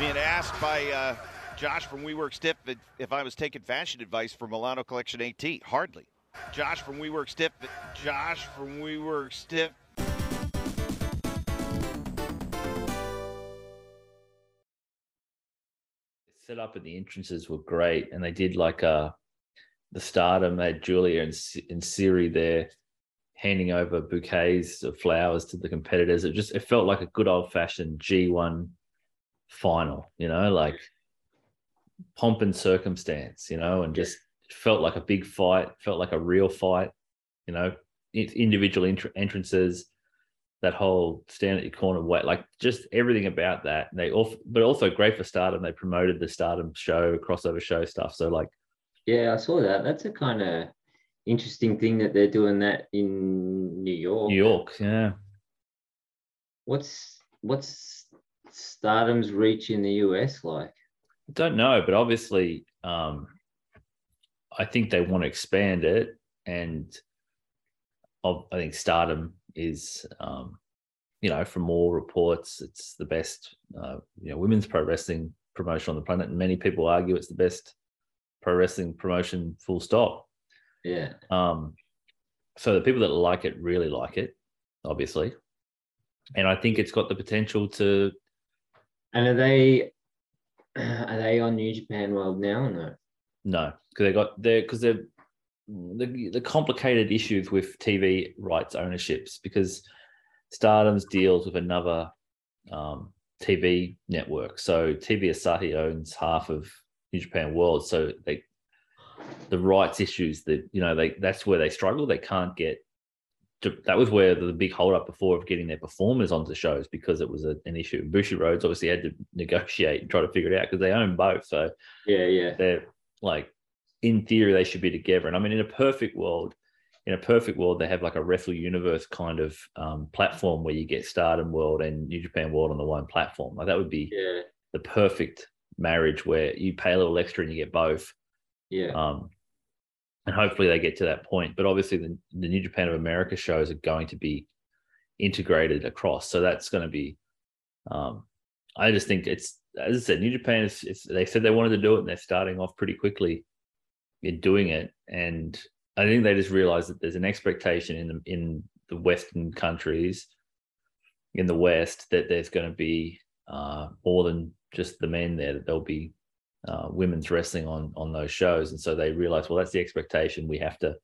Being asked by uh, Josh from WeWork Stiff if I was taking fashion advice for Milano Collection AT. Hardly. Josh from WeWork Stiff. Josh from WeWork Stiff. Set up at the entrances were great, and they did like uh the stardom. They had Giulia and, and Syuri there handing over bouquets of flowers to the competitors. It just it felt like a good old fashioned G1 final, you know, like mm. pomp and circumstance, you know, and just felt like a big fight, felt like a real fight, you know, individual entrances, that whole stand at your corner wait, like just everything about that. They also, but also great for Stardom. They promoted the Stardom show, crossover show stuff. So like, yeah, I saw that. That's a kind of interesting thing that they're doing that in New York. New York, yeah. What's what's Stardom's reach in the US like? I don't know, but obviously, um, I think they want to expand it, and I think Stardom is, um, you know, from all reports, it's the best, uh, you know, women's pro wrestling promotion on the planet, and many people argue it's the best pro wrestling promotion. Full stop. Yeah. Um, so the people that like it really like it, obviously, and I think it's got the potential to. And are they are they on New Japan World now no? No, because they got there because they're the the complicated issues with TV rights ownerships because Stardom's deals with another um, TV network. So TV Asahi owns half of New Japan World, so they the rights issues that you know they that's where they struggle. They can't get that was where the big hold up before of getting their performers onto shows because it was a, an issue. Bushiroad's obviously had to negotiate and try to figure it out because they own both. So yeah, yeah, they're like in theory they should be together. And I mean, in a perfect world, in a perfect world, they have like a Wrestle Universe kind of um, platform where you get Stardom World and New Japan World on the one platform. Like that would be yeah. the perfect marriage where you pay a little extra and you get both. Yeah. Um, and hopefully they get to that point. But obviously, the, the New Japan of America shows are going to be integrated across. So that's going to be. Um, I just think it's as I said, New Japan is. They said they wanted to do it, and they're starting off pretty quickly in doing it. And I think they just realized that there's an expectation in the in the Western countries, in the West, that there's going to be uh, more than just the men there. That there'll be uh, women's wrestling on on those shows, and so they realized, well, that's the expectation. We have to,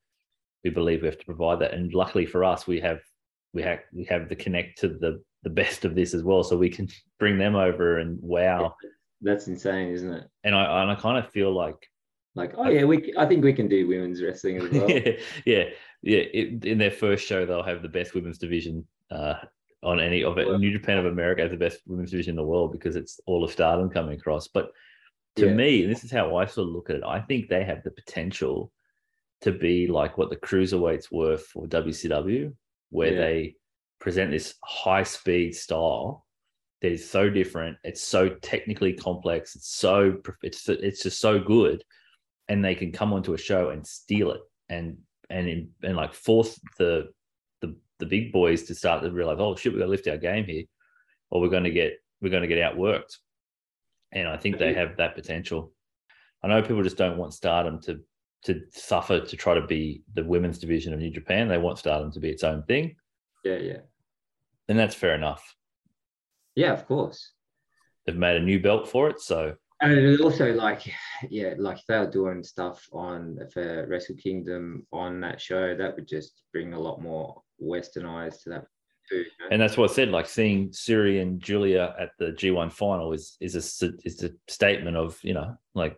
we believe we have to provide that, and luckily for us, we have we have we have the connect to the the best of this as well, so we can bring them over and wow, that's insane, isn't it? And I and I kind of feel like like oh yeah, we I think we can do women's wrestling as well. yeah, yeah, yeah. It, in their first show, they'll have the best women's division. Uh, on any of it. New Japan of America has the best women's division in the world because it's all of stardom coming across. But to yeah. me, this is how I sort of look at it. I think they have the potential to be like what the cruiserweights were for WCW, where yeah. they present this high speed style that is so different. It's so technically complex. It's so it's it's just so good, and they can come onto a show and steal it and and in, and like force the the the big boys to start to realize, oh shit, we got to lift our game here, or we're going to get we're going to get outworked and I think they mm-hmm. have that potential. I know people just don't want Stardom to to suffer to try to be the women's division of New Japan. They want Stardom to be its own thing. Yeah, yeah. And that's fair enough. Yeah, of course. They've made a new belt for it, so and also like yeah, like if they were doing stuff on for Wrestle Kingdom on that show, that would just bring a lot more westernized to that and that's what I said. Like seeing Syuri and Giulia at the G1 final is is a is a statement of you know like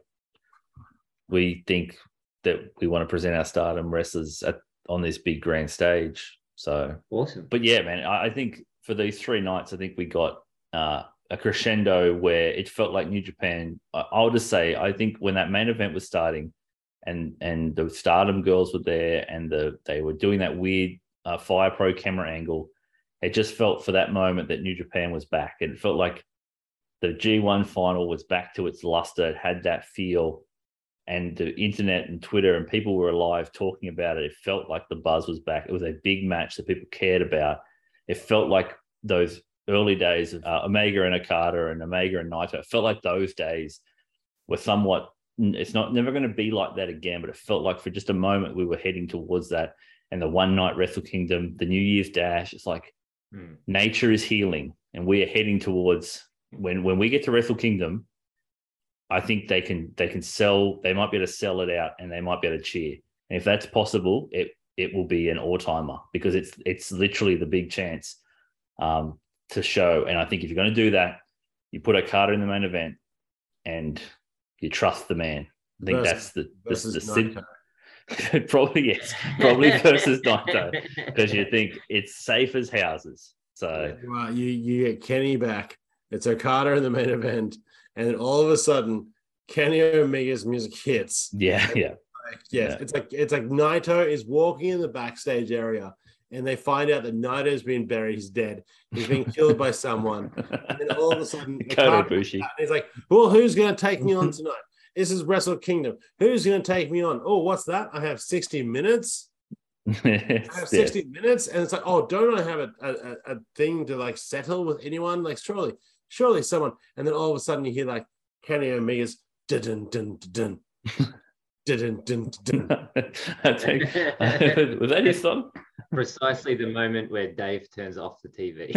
we think that we want to present our Stardom wrestlers at on this big grand stage. So awesome. But yeah, man, I, I think for these three nights, I think we got uh, a crescendo where it felt like New Japan. I, I'll just say, I think when that main event was starting, and and the Stardom girls were there, and the they were doing that weird uh, Fire Pro camera angle it just felt for that moment that New Japan was back. And It felt like the G1 final was back to its luster. It had that feel, and the internet and Twitter and people were alive talking about it. It felt like the buzz was back. It was a big match that people cared about. It felt like those early days of uh, Omega and Okada and Omega and Naito. It felt like those days were somewhat. It's not never going to be like that again, but it felt like for just a moment we were heading towards that. And the one night Wrestle Kingdom, the New Year's Dash, it's like Hmm. nature is healing, and we are heading towards when when we get to Wrestle Kingdom. I think they can they can sell. They might be able to sell it out, and they might be able to cheer. And if that's possible, it it will be an all timer because it's it's literally the big chance um, to show. And I think if you're going to do that, you put a Okada in the main event, and you trust the man. I think Versus- that's the the, versus the sim- Naito. probably yes, probably versus Naito because you think it's safe as houses. So Well, you you get Kenny back. It's Okada in the main event, and then all of a sudden, Kenny Omega's music hits. yeah, yeah. Like, yes, Yeah. it's like it's like Naito is walking in the backstage area, and they find out that Naito's been buried. He's dead. He's been killed by someone. And then all of a sudden, Okada- Ibushi. he's like, "Well, who's going to take me on tonight? This is Wrestle Kingdom. Who's going to take me on? Oh, what's that? I have sixty minutes. I have Yeah. sixty minutes, and it's like, oh, don't I have a, a, a- a thing to like settle with anyone? Like, surely, surely someone. And then all of a sudden, you hear like Kenny Omega's dun dun dun dun dun dun dun. I think was that his song? Precisely the moment where Dave turns off the TV.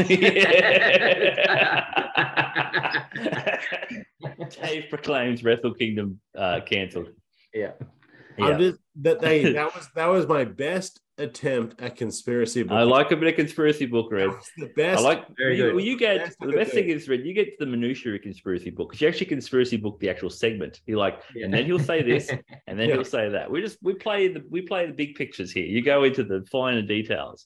Dave proclaims Wrestle Kingdom uh, cancelled. yeah. I'm just that they that was that was my best attempt at conspiracy. I like a bit of conspiracy book, That Red. the best. I like Very you, good. well, you get That's the a good best thing thing. is Red. You get to the minutiae of conspiracy book because you actually conspiracy book the actual segment. He like, Yeah. and then he'll say this, and then Yeah. he'll say that. We just we play the we play the big pictures here. You go into the finer details.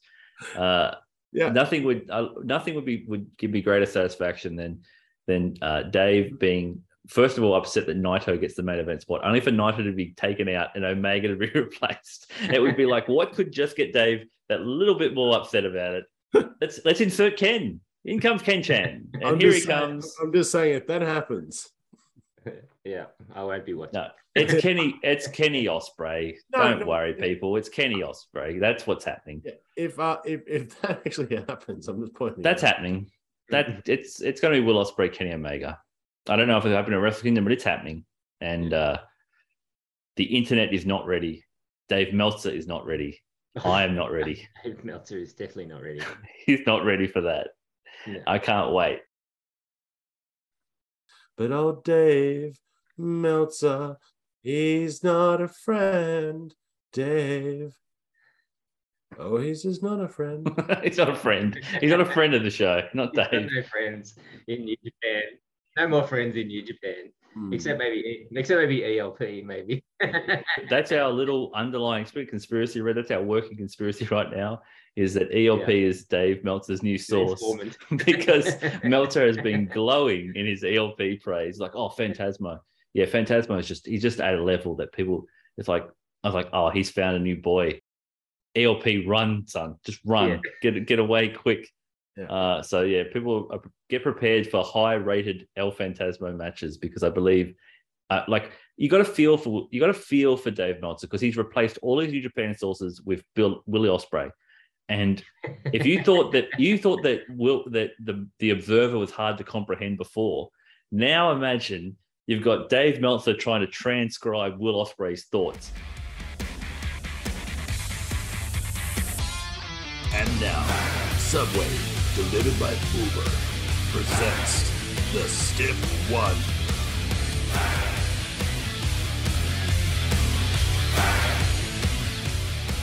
Uh, Yeah. nothing would uh, nothing would be would give me greater satisfaction than than uh, Dave being first of all upset that Naito gets the main event spot, only for Naito to be taken out and Omega to be replaced. It would be like, what could just get Dave that little bit more upset about it? Let's let's insert Ken. In comes Ken Chan, and I'm here he saying- comes. I'm just saying, if that happens, yeah. I won't be watching. No, it's Kenny. It's Kenny Ospreay. No, Don't no, worry, it- people. It's Kenny Ospreay. That's what's happening. if uh, if if that actually happens, I'm just pointing. That's out. happening. That it's it's going to be Will Ospreay, Kenny Omega. I don't know if it's happening at Wrestle Kingdom, but it's happening. And uh, the internet is not ready. Dave Meltzer is not ready. I am not ready. Dave Meltzer is definitely not ready. He's not ready for that. Yeah. I can't wait. But old Dave Meltzer, he's not a friend. Dave. Oh, he's just not a friend. He's not a friend. He's not a friend of the show. Not He's got Dave. no friends in New Japan. No more friends in New Japan, Hmm. except maybe except maybe ELP, maybe. That's our little underlying spirit conspiracy. Read that's our working conspiracy right now. Is that ELP is Dave Meltzer's new source because Meltzer has been glowing in his ELP praise. Like, oh, Phantasmo. Yeah, Phantasmo is just he's just at a level that people it's like I was like, oh, he's found a new boy. ELP, run, son, just run, Yeah. get get away quick. Yeah. Uh, so yeah, people are, get prepared for high-rated El Phantasmo matches because I believe, uh, like, you got to feel for you got to feel for Dave Meltzer because he's replaced all his New Japan sources with Bill Willie Ospreay, and if you thought that you thought that Will that the the observer was hard to comprehend before, now imagine you've got Dave Meltzer trying to transcribe Will Ospreay's thoughts. And now, Subway, delivered by Uber, presents the Stiff One.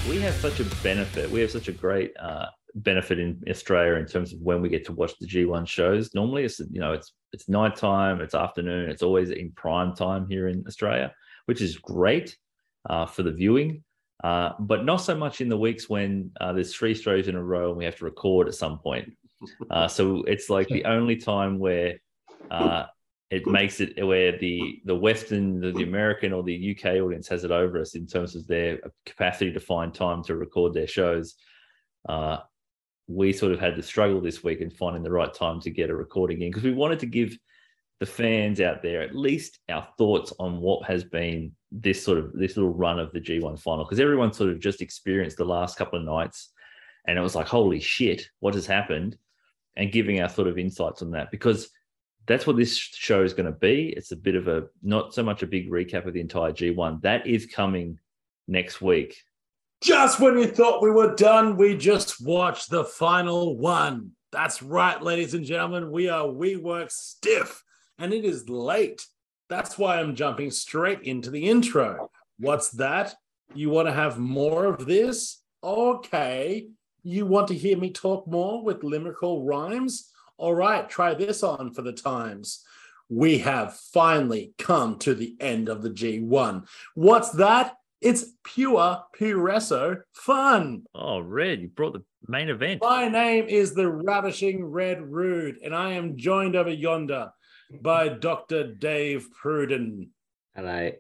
we have such a benefit. We have such a great uh, benefit in Australia in terms of when we get to watch the G1 shows. Normally, it's you know it's it's nighttime, it's afternoon, it's always in prime time here in Australia, which is great uh, for the viewing. Uh, but not so much in the weeks when uh, there's three shows in a row and we have to record at some point. Uh, so it's like the only time where uh, it makes it where the the Western, the, the American, or the UK audience has it over us in terms of their capacity to find time to record their shows. Uh, we sort of had to struggle this week in finding the right time to get a recording in because we wanted to give the fans out there at least our thoughts on what has been this sort of this little run of the G1 final because everyone sort of just experienced the last couple of nights and it was like holy shit what has happened and giving our sort of insights on that because that's what this show is going to be. It's a bit of a not so much a big recap of the entire G1. That is coming next week. Just when you thought we were done, we just watched the final one. That's right, ladies and gentlemen. We are We Work Stiff, and it is late. That's why I'm jumping straight into the intro. What's that? You want to have more of this? Okay. You want to hear me talk more with limerickal rhymes? All right, try this on for the times. We have finally come to the end of the G1. What's that? It's pure Puresso fun. Oh, Red, you brought the main event. My name is the Ravishing Red Rude, and I am joined over yonder by Dr. Dave Pruden. Hello.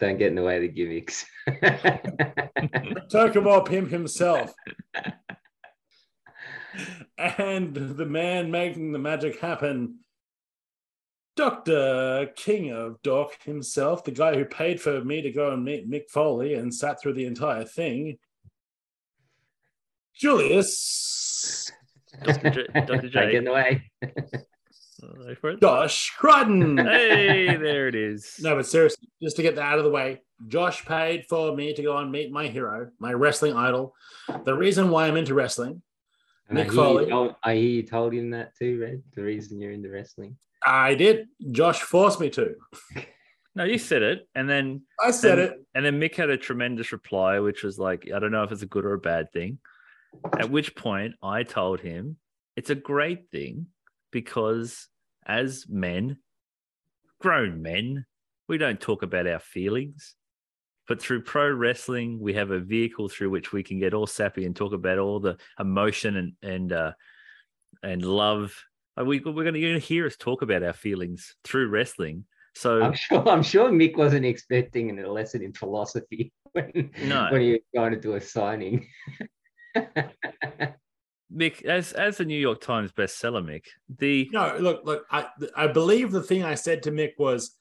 Don't get in the way of the gimmicks. Tokamore Pimp himself. and the man making the magic happen, Dr. King of Doc himself, the guy who paid for me to go and meet Mick Foley and sat through the entire thing, Julius Dr. J, Dr. Don't get in the way. For it. Josh Crichton. Hey, there it is. No, but seriously, just to get that out of the way, Josh paid for me to go and meet my hero, my wrestling idol. The reason why I'm into wrestling, And I Mick you Foley. told, I hear you told him that too, Red. The reason you're into wrestling. I did. Josh forced me to. No, you said it, and then I said and, it. and then Mick had a tremendous reply, which was like, I don't know if it's a good or a bad thing. At which point I told him it's a great thing because as men, grown men, we don't talk about our feelings. But through pro wrestling, we have a vehicle through which we can get all sappy and talk about all the emotion and and uh, and love. Uh, We, we're going to hear us talk about our feelings through wrestling. So I'm sure I'm sure Mick wasn't expecting a lesson in philosophy when, No. when he was going to do a signing. Mick, as as a New York Times bestseller, Mick, the No, look, look. I I believe the thing I said to Mick was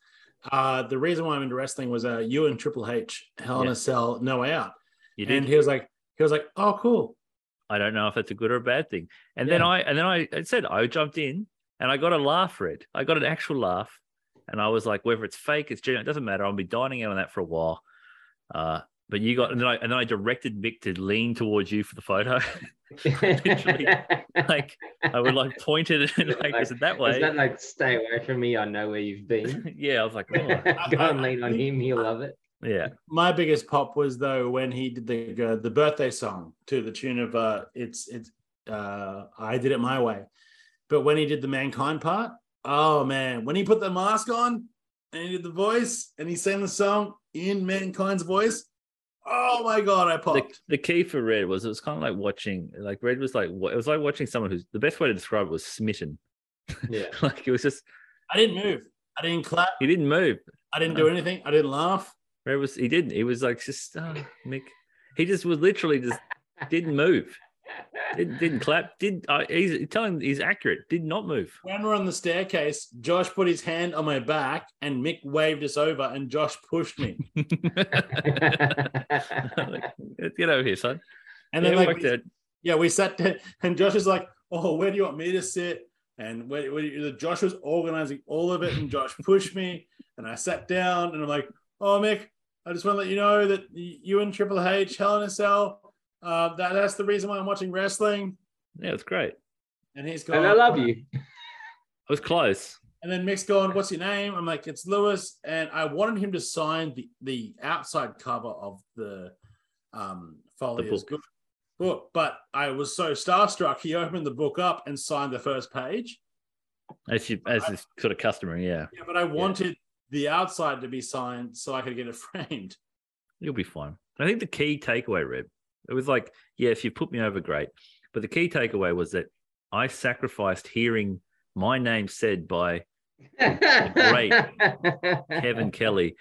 uh, the reason why I'm into wrestling was uh, you and Triple H, Hell in Yeah. a Cell, No Way Out, you did. and he was like, he was like, oh, cool. I don't know if that's a good or a bad thing. And then I and then I, I said I jumped in and I got a laugh for it. I got an actual laugh, and I was like, whether it's fake, it's genuine, it doesn't matter. I'll be dining out on that for a while. Uh, but you got and then I and then I directed Mick to lean towards you for the photo. Literally, like I would like point it and like, is it that way? Is that like stay away from me? I know where you've been. yeah, I was like, oh, Go and lean on him. He'll love it. yeah. My biggest pop was though when he did the uh, the birthday song to the tune of uh, it's it's uh, I did it my way, but when he did the mankind part, oh man, when he put the mask on and he did the voice and he sang the song in mankind's voice, oh my god, I the, popped. the key for Red was it was kind of like watching like Red was like it was like watching someone who's the best way to describe it was smitten. Yeah. like it was just I didn't move, I didn't clap, he didn't move. I didn't do uh, anything, I didn't laugh. Red was he didn't. He was like just oh, Mick. He just was literally just didn't move. Didn't, didn't clap. Did uh, he's telling he's accurate. Did not move. When we're on the staircase, Josh put his hand on my back and Mick waved us over and Josh pushed me. Like, Get over here, son. And then it like worked out. Yeah, we sat down, and Josh is like, "Oh, where do you want me to sit?" And where, where, Josh was organizing all of it, and Josh pushed me, and I sat down, and I'm like, "Oh, Mick, I just want to let you know that you and Triple H, Hell in a Cell, uh, that that's the reason why I'm watching wrestling." Yeah, it's great. And he's going, and I love you. I was close. And then Mick's going, "What's your name?" I'm like, "It's Lewis," and I wanted him to sign the the outside cover of the um Foley The is book. book, but I was so starstruck. He opened the book up and signed the first page. As you, as is sort of customary, yeah. Yeah, but I wanted the outside to be signed so I could get it framed. You'll be fine. I think the key takeaway, Reb, it was like, yeah, if you put me over, great. But the key takeaway was that I sacrificed hearing my name said by Great. Kevin Kelly.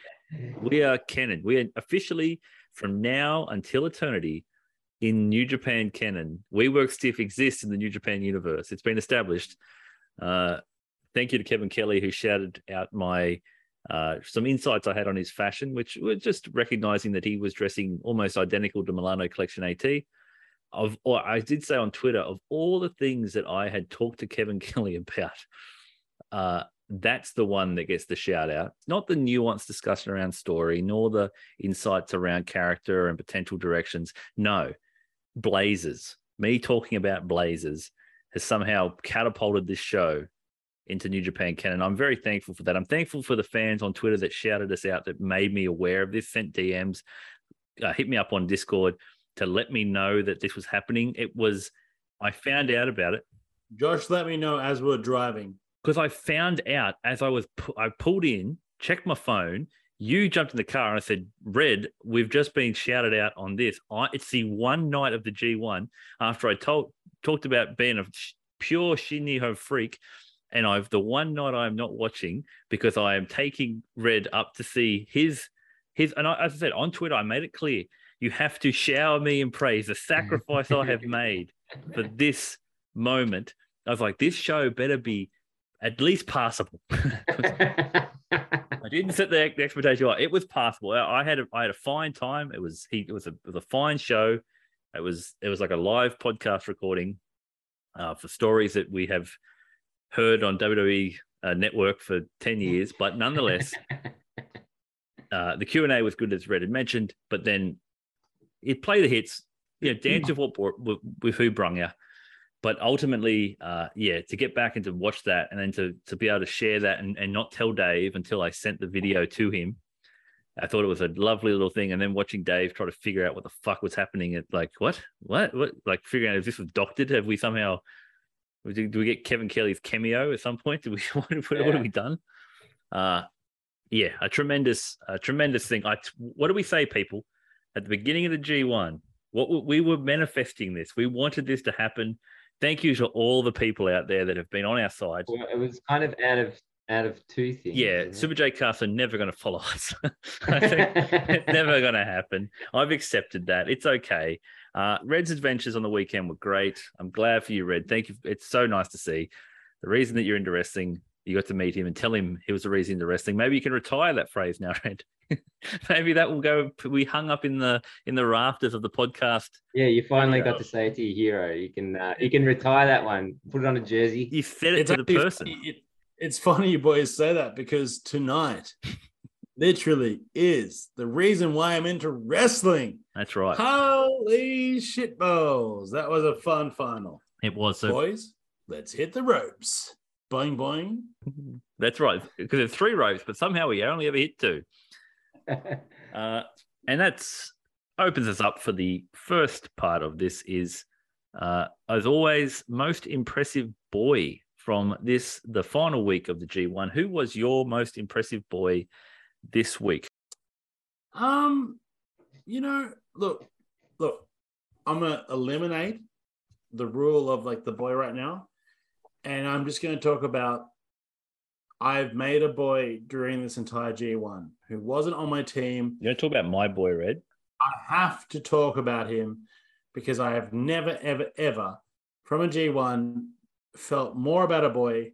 We are canon. We are officially from now until eternity in New Japan canon. We Work Stiff exists in the New Japan universe. It's been established. Uh, thank you to Kevin Kelly who shouted out my uh, some insights I had on his fashion, which were just recognizing that he was dressing almost identical to Milano Collection AT. of or I did say on Twitter of all the things that I had talked to Kevin Kelly about, uh, that's the one that gets the shout out. Not the nuanced discussion around story, nor the insights around character and potential directions. No, Blazers. Me talking about Blazers has somehow catapulted this show into New Japan canon. I'm very thankful for that. I'm thankful for the fans on Twitter that shouted us out, that made me aware of this, sent DMs, uh, hit me up on Discord to let me know that this was happening. It was, I found out about it Josh let me know as we are driving. because I found out as I was, pu- I pulled in, checked my phone. You jumped in the car and I said, Red, we've just been shouted out on this. I, it's the one night of the G1 after I told talked about being a pure Shinniho freak. And I've the one night I'm not watching because I am taking Red up to see his his and I, as I said on Twitter, I made it clear you have to shower me in praise, the sacrifice I have made for this moment. I was like, this show better be at least passable. I didn't set the, the expectation high. It was passable. I I had a, I had a fine time. It was he it was a, it was a fine show. It was it was like a live podcast recording uh, for stories that we have heard on WWE uh, Network for ten years. But nonetheless, uh, the Q and A was good as Red had mentioned. But then it played the hits. You know, dance with what with, with who brung you. But ultimately, uh, yeah, to get back and to watch that and then to to be able to share that and, and not tell Dave until I sent the video to him. I thought it was a lovely little thing. And then watching Dave try to figure out what the fuck was happening at like, what, what, what, like figuring out if this was doctored. Have we somehow, do, we get Kevin Kelly's cameo at some point? Do we, what, have- what Yeah. have we done? Uh, yeah, a tremendous, a tremendous thing. I, what do we say, people? At the beginning of the G1, what we were manifesting this. We wanted this to happen. Thank you to all the people out there that have been on our side. Well, it was kind of out of out of two things. Yeah, Super J Cast are never going to follow us. I think it's never going to happen. I've accepted that. It's okay. Uh, Red's adventures on the weekend were great. I'm glad for you, Red. Thank you. It's so nice to see. The reason that you're into wrestling, you got to meet him and tell him he was the reason into wrestling. Maybe you can retire that phrase now, Red. Maybe that will go. We hung up in the in the rafters of the podcast. Yeah, you finally got to say it to your hero. You can uh, you can retire that one. Put it on a jersey. You said it It's to the person. funny- it- it's funny you boys say that because tonight literally is the reason why I'm into wrestling. That's right. Holy shitballs. That was a fun final. It was. So Boys, let's hit the ropes. Boing, boing. that's right. Because there's three ropes, but somehow we only ever hit two. Uh, and that's opens us up for the first part of this is uh, as always most impressive boy from this the final week of the G1 who was your most impressive boy this week Um, you know, look, look, I'm gonna eliminate the rule of like the boy right now, and I'm just gonna talk about I've made a boy during this entire G1 who wasn't on my team. you're going to talk about my boy red I have to talk about him because I have never, ever, ever from a G1 felt more about a boy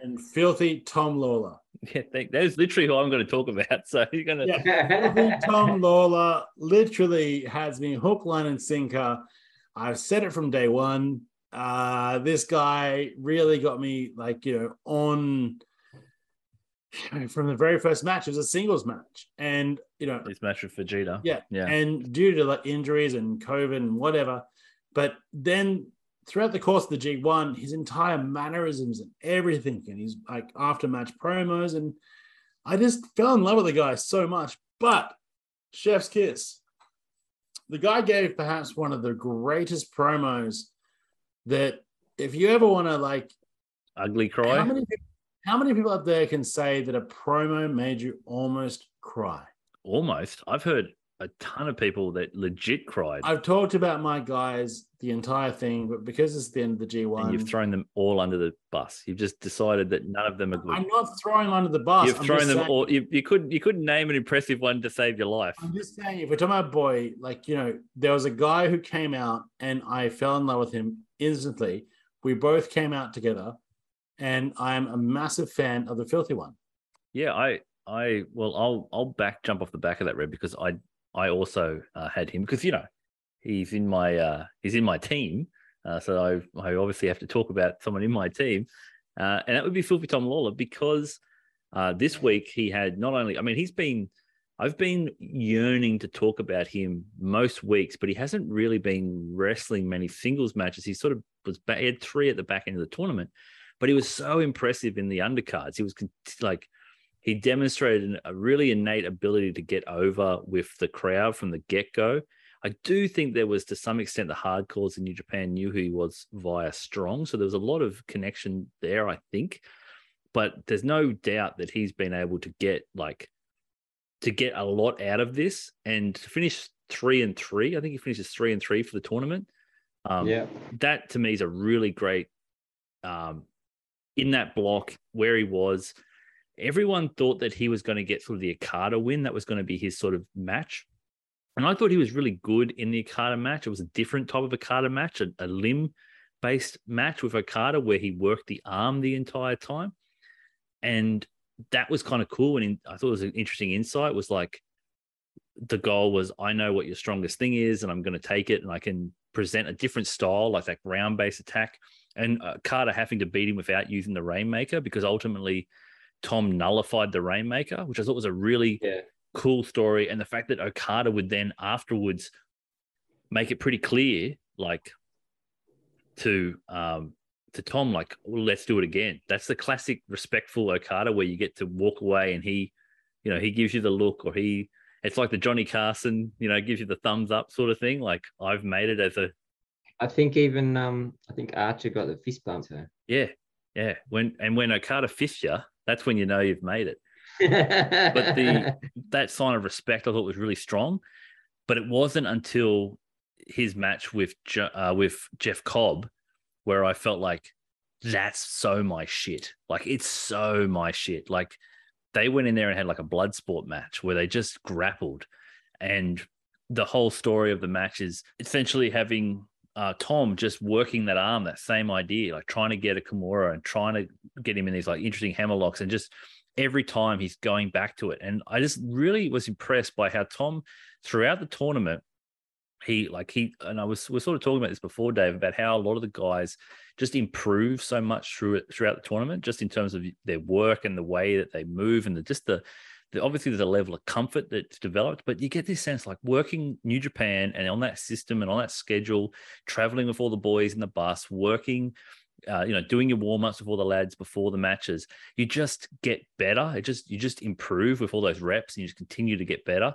than filthy Tom Lawlor. yeah thank, that is literally who I'm going to talk about so you're going to Yeah. Filthy Tom Lawlor literally has me hook, line, and sinker. I've said it from day one. Uh, this guy really got me like you know on from the very first match. It was a singles match, and you know this match with Vegeta Yeah. yeah and due to like injuries and COVID and whatever. But then throughout the course of the G1, his entire mannerisms and everything, and his like after match promos, and I just fell in love with the guy so much. But Chef's Kiss, the guy gave perhaps one of the greatest promos that if you ever want to like ugly how cry many people, how many people out there can say that a promo made you almost cry? almost I've heard a ton of people that legit cried I've talked about my guys the entire thing, but because it's the end of the G1, and you've thrown them all under the bus you've just decided that none of them are good I'm not throwing under the bus. You've I'm thrown them saying- all. You, you couldn't. You couldn't name an impressive one to save your life. I'm just saying, if we're talking about boy, like you know, there was a guy who came out and I fell in love with him instantly. We both came out together, and I am a massive fan of the Filthy One. Yeah, I, I, well, I'll, I'll back jump off the back of that red because I, I also uh, had him because you know, he's in my uh, he's in my team. Uh, so I, I obviously have to talk about someone in my team, uh, and that would be Filthy Tom Lawlor because uh, this week he had not only I mean he's been I've been yearning to talk about him most weeks, but he hasn't really been wrestling many singles matches. He sort of was he had three at the back end of the tournament, but he was so impressive in the undercards. He was like he demonstrated a really innate ability to get over with the crowd from the get go. I do think there was to some extent the hardcores in New Japan knew who he was via Strong, so there was a lot of connection there. I think, but there's no doubt that he's been able to get like to get a lot out of this and to finish three and three. I think he finishes three and three for the tournament. Um, yeah, that to me is a really great um, in that block where he was. Everyone thought that he was going to get sort of the Okada win. That was going to be his sort of match. And I thought he was really good in the Okada match. It was a different type of Okada match, a, a limb based match with Okada where he worked the arm the entire time. And that was kind of cool. And I thought it was an interesting insight was like the goal was I know what your strongest thing is, and I'm going to take it and I can present a different style, like that ground based attack. And uh, Carter having to beat him without using the Rainmaker because ultimately Tom nullified the Rainmaker, which I thought was a really yeah. Cool story. And the fact that Okada would then afterwards make it pretty clear, like to um, to Tom, like, well, let's do it again. That's the classic respectful Okada where you get to walk away and he, you know, he gives you the look or he, it's like the Johnny Carson, you know, gives you the thumbs up sort of thing. Like I've made it as a. I think even, um, I think Archer got the fist bump to Yeah. Yeah. When, and when Okada fists you, that's when you know you've made it. But the, that sign of respect I thought was really strong. But it wasn't until his match with, uh, with Jeff Cobb where I felt like that's so my shit. Like it's so my shit. Like they went in there and had like a blood sport match where they just grappled. And the whole story of the match is essentially having uh, Tom just working that arm, that same idea, like trying to get a Kimura and trying to get him in these like interesting hammerlocks and just every time he's going back to it. And I just really was impressed by how Tom throughout the tournament he like he and I was we're sort of talking about this before, Dave, about how a lot of the guys just improve so much through it throughout the tournament, just in terms of their work and the way that they move and the just the, the obviously there's a level of comfort that's developed, but you get this sense like working New Japan and on that system and on that schedule, traveling with all the boys in the bus, working uh, you know, doing your warm ups with all the lads before the matches, you just get better. It just you just improve with all those reps, and you just continue to get better.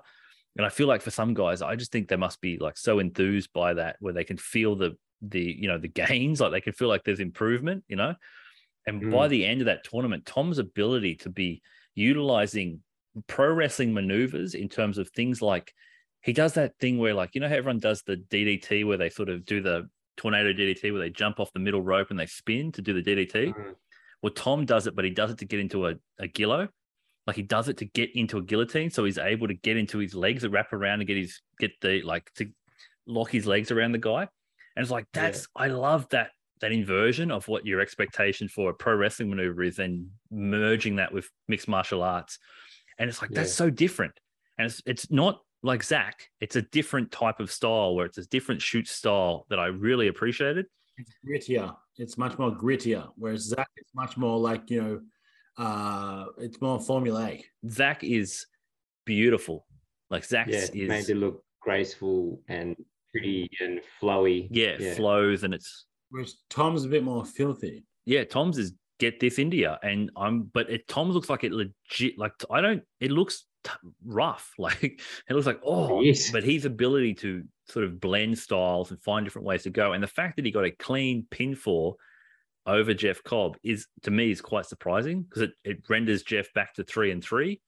And I feel like for some guys, I just think they must be like so enthused by that where they can feel the the you know the gains, like they can feel like there's improvement, you know. And mm. by the end of that tournament, Tom's ability to be utilizing pro wrestling maneuvers in terms of things like he does that thing where like you know how everyone does the DDT where they sort of do the tornado DDT where they jump off the middle rope and they spin to do the DDT. Mm. Well, Tom does it, but he does it to get into a, a gillo. Like he does it to get into a guillotine, so he's able to get into his legs, and wrap around and get his get the like to lock his legs around the guy. And it's like that's yeah. I love that that inversion of what your expectation for a pro wrestling maneuver is, and merging that with mixed martial arts. And it's like yeah. that's so different. And it's it's not like Zack, It's a different type of style where it's a different shoot style that I really appreciated. It's grittier. It's much more grittier. Whereas Zack is much more like you know uh it's more formulaic. Zack is beautiful. Like Zack yeah, is made to look graceful and pretty and flowy. Yeah, yeah, flows and it's whereas Tom's a bit more filthy. Yeah, Tom's is get this India and I'm but it Tom's looks like it legit like I don't it looks t- rough like it looks like oh yes. but his ability to sort of blend styles and find different ways to go and the fact that he got a clean pin for over Jeff Cobb is to me is quite surprising because it, it renders Jeff back to three and three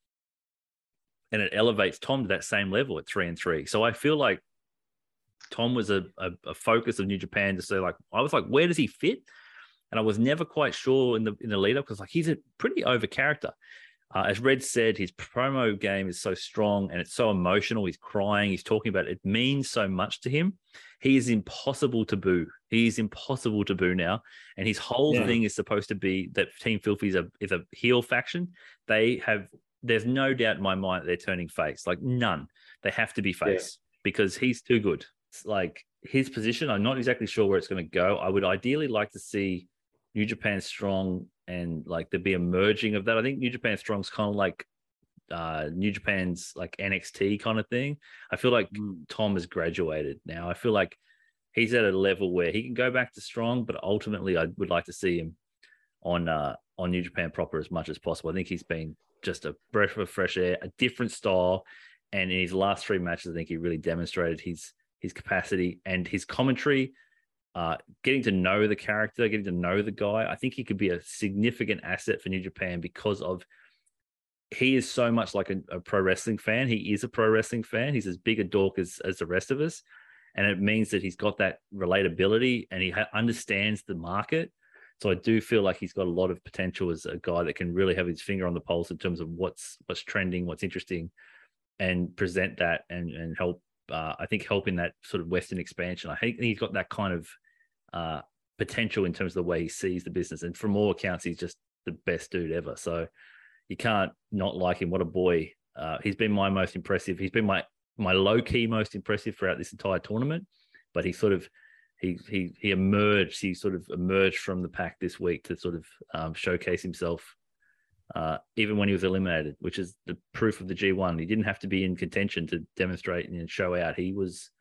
and it elevates Tom to that same level at three and three. So I feel like Tom was a, a, a, focus of New Japan to say like I was like, where does he fit? And I was never quite sure in the in the lead up because like he's a pretty over character. Uh, as Red said, his promo game is so strong and it's so emotional. He's crying. He's talking about it. it means so much to him. He is impossible to boo. He is impossible to boo now. And his whole yeah. thing is supposed to be that Team Filthy is a is a heel faction. They have. There's no doubt in my mind that they're turning face. Like none. They have to be face yeah. because he's too good. like his position. I'm not exactly sure where it's going to go. I would ideally like to see New Japan Strong and like there'd be a merging of that. I think New Japan Strong's kind of like uh New Japan's like NXT kind of thing. I feel like Mm. Tom has graduated now. I feel like he's at a level where he can go back to strong, but ultimately I would like to see him on uh on New Japan proper as much as possible. I think he's been just a breath of fresh air, a different style. And in his last three matches, I think he really demonstrated his his capacity and his commentary, uh, getting to know the character, getting to know the guy. I think he could be a significant asset for New Japan because of he is so much like a, a pro wrestling fan. He is a pro wrestling fan. He's as big a dork as as the rest of us, and it means that he's got that relatability and he ha- understands the market. So I do feel like he's got a lot of potential as a guy that can really have his finger on the pulse in terms of what's what's trending, what's interesting, and present that and and help. Uh, I think help in that sort of Western expansion. I think he's got that kind of uh, potential in terms of the way he sees the business. And from all accounts, he's just the best dude ever. So you can't not like him. What a boy! Uh, he's been my most impressive. He's been my my low key most impressive throughout this entire tournament. But he sort of he he he emerged. He sort of emerged from the pack this week to sort of um, showcase himself. Uh, even when he was eliminated, which is the proof of the G1, he didn't have to be in contention to demonstrate and show out. He was,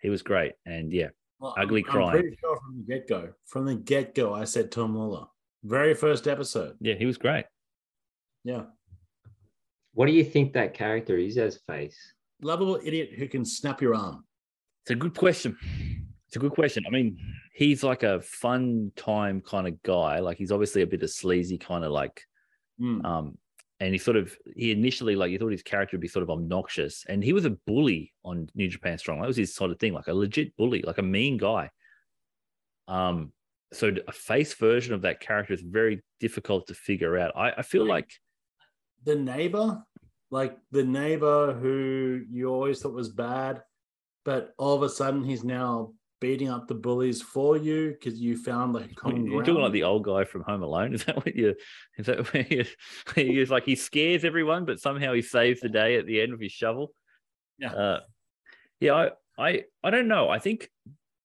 he was great, and yeah, Well, Ugly I'm, crying. I'm pretty sure from the get go. From the get go, I said Tom Lawlor. Very first episode. yeah, he was great. Yeah. What do you think that character is as face? Lovable idiot who can snap your arm. It's a good question. It's a good question. I mean, he's like a fun time kind of guy. Like he's obviously a bit of sleazy kind of like, Mm. um, and he sort of he initially like you thought his character would be sort of obnoxious, and he was a bully on New Japan Strong. That was his sort of thing, like a legit bully, like a mean guy. Um, so a face version of that character is very difficult to figure out. I, I feel like The neighbor, like the neighbor who you always thought was bad, but all of a sudden he's now beating up the bullies for you because you found like common You're talking like the old guy from Home Alone. Is that what you? Is that where you? He's like he scares everyone, but somehow he saves the day at the end with his shovel. Yeah. Uh, yeah. I, I, I don't know. I think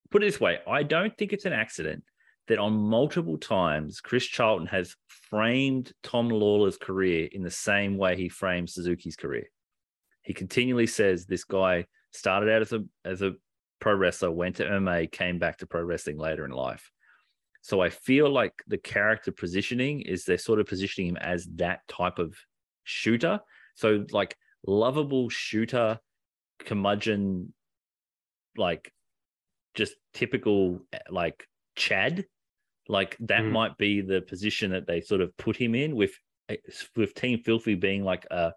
put it this way: I don't think it's an accident that on multiple times Chris Charlton has framed Tom Lawlor's career in the same way he framed Suzuki's career. He continually says this guy started out as a as a pro wrestler, went to MMA, came back to pro wrestling later in life. So I feel like the character positioning is they're sort of positioning him as that type of shooter. So like lovable shooter, curmudgeon, like just typical like Chad. Like that Mm. might be the position that they sort of put him in with with Team Filthy being like a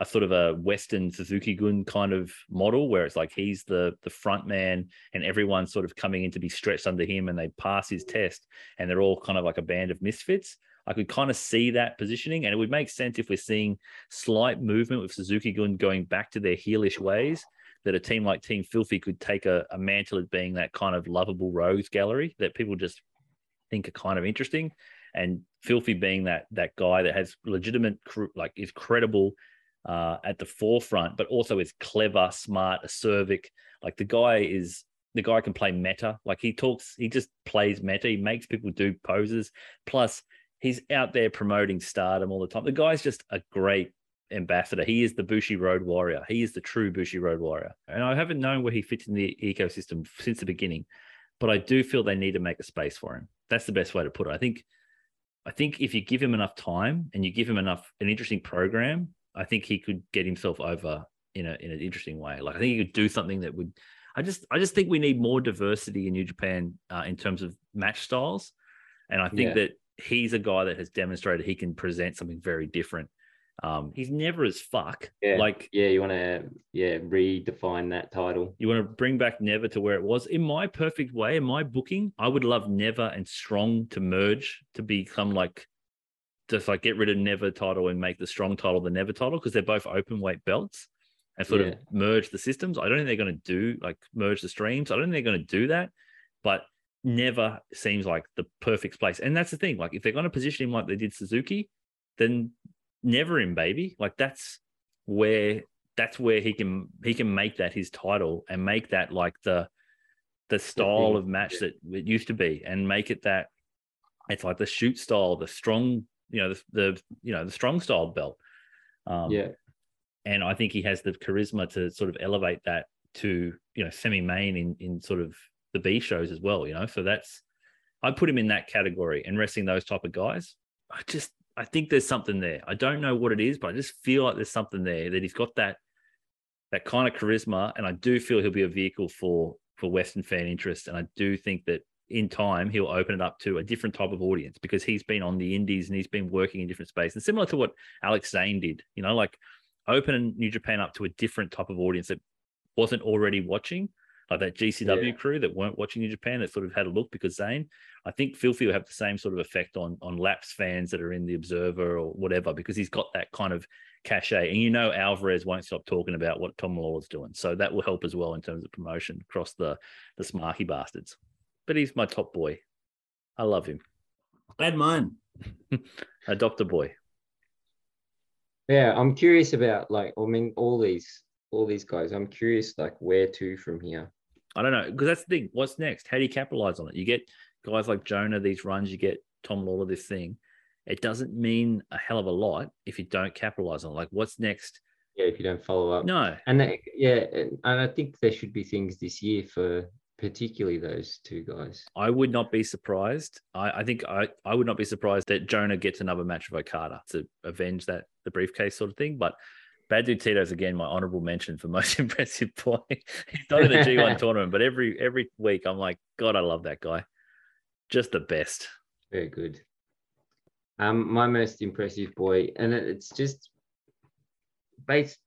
a sort of a Western Suzuki Gun kind of model where it's like he's the the front man and everyone's sort of coming in to be stretched under him and they pass his test and they're all kind of like a band of misfits. I could kind of see that positioning and it would make sense if we're seeing slight movement with Suzuki Gun going back to their heelish ways that a team like Team Filthy could take a, a mantle as being that kind of lovable rose gallery that people just think are kind of interesting and Filthy being that that guy that has legitimate like is credible uh, at the forefront, but also is clever, smart, acerbic. Like the guy is the guy can play meta. Like he talks, he just plays meta. He makes people do poses. Plus, he's out there promoting stardom all the time. The guy's just a great ambassador. He is the Bushi Road Warrior. He is the true Bushi Road Warrior. And I haven't known where he fits in the ecosystem since the beginning, but I do feel they need to make a space for him. That's the best way to put it. I think. I think if you give him enough time and you give him enough an interesting program, I think he could get himself over in a in an interesting way. Like I think he could do something that would. I just I just think we need more diversity in New Japan uh, in terms of match styles, and I think Yeah. that he's a guy that has demonstrated he can present something very different. Um, he's never as fuck. Yeah. Like Yeah, you want to yeah redefine that title. you want to bring back Never to where it was. In my perfect way, in my booking, I would love Never and Strong to merge to become like just like get rid of Never title and make the Strong title the Never title because they're both open weight belts and sort Yeah. of merge the systems. I don't think they're going to do like merge the streams. I don't think they're going to do that, but Never seems like the perfect place. And that's the thing. Like if they're going to position him like they did Suzuki, then Never him, baby. Like that's where that's where he can he can make that his title and make that like the the style of match that it used to be and make it that it's like the shoot style, the strong, you know, the, the you know the strong style belt. Um, yeah, and I think he has the charisma to sort of elevate that to you know semi main in in sort of the B shows as well. You know, so that's I put him in that category and wrestling those type of guys. I just I think there's something there. I don't know what it is, but I just feel like there's something there that he's got that that kind of charisma, and I do feel he'll be a vehicle for for Western fan interest. And I do think that in time he'll open it up to a different type of audience because he's been on the indies and he's been working in different spaces, and similar to what Alex Zayne did. You know, like open New Japan up to a different type of audience that wasn't already watching, like that GCW Yeah. crew that weren't watching New Japan that sort of had a look because Zayne. I think Filthy will have the same sort of effect on on lapsed fans that are in the Observer or whatever because he's got that kind of cachet. And you know Alvarez won't stop talking about what Tom Lawlor is doing, so that will help as well in terms of promotion across the the Smarky bastards. But he's my top boy. I love him. And mine. Adopt a boy. yeah. I'm curious about like I mean all these all these guys. I'm curious like where to from here. I don't know because that's the thing. What's next? How do you capitalize on it? You get guys like Jonah these runs. You get Tom Lawlor this thing. It doesn't mean a hell of a lot if you don't capitalize on it. Like what's next? Yeah, if you don't follow up. No, And they, yeah, and, and I think there should be things this year for particularly those two guys. I would not be surprised. I, I think I, I would not be surprised that Jonah gets another match of Okada to avenge that the briefcase sort of thing. But Bad Dude Tito's again my honorable mention for most impressive boy. He's not in the G1 tournament, but every every week I'm like, God, I love that guy. Just the best. Very good. Um, my most impressive boy, and it's just based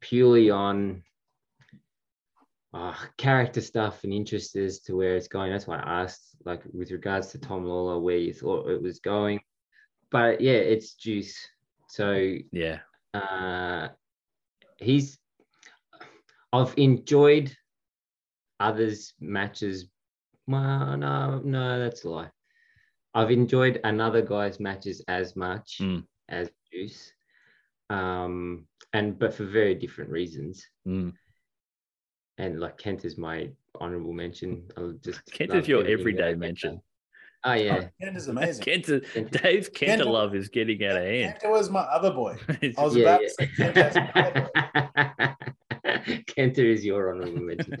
purely on uh, character stuff and interest as to where it's going. That's why I asked, like, with regards to Tom Lawlor, where you thought it was going. But yeah, it's Juice. So Yeah. uh, he's I've enjoyed others matches. Well, no, no, that's a lie. I've enjoyed another guy's matches as much Mm. as Juice, um, and but for very different reasons. Mm. And like Kent is my honorable mention. I'll just Kent is your everyday mention. done. Oh yeah, Kent is amazing. Kenta, Kenta- Dave's Kenta Kenta- love is getting out of hand. Kent was my other boy. I was Yeah, about yeah. to say Kent has my other boy. Kenta is your honorable mention.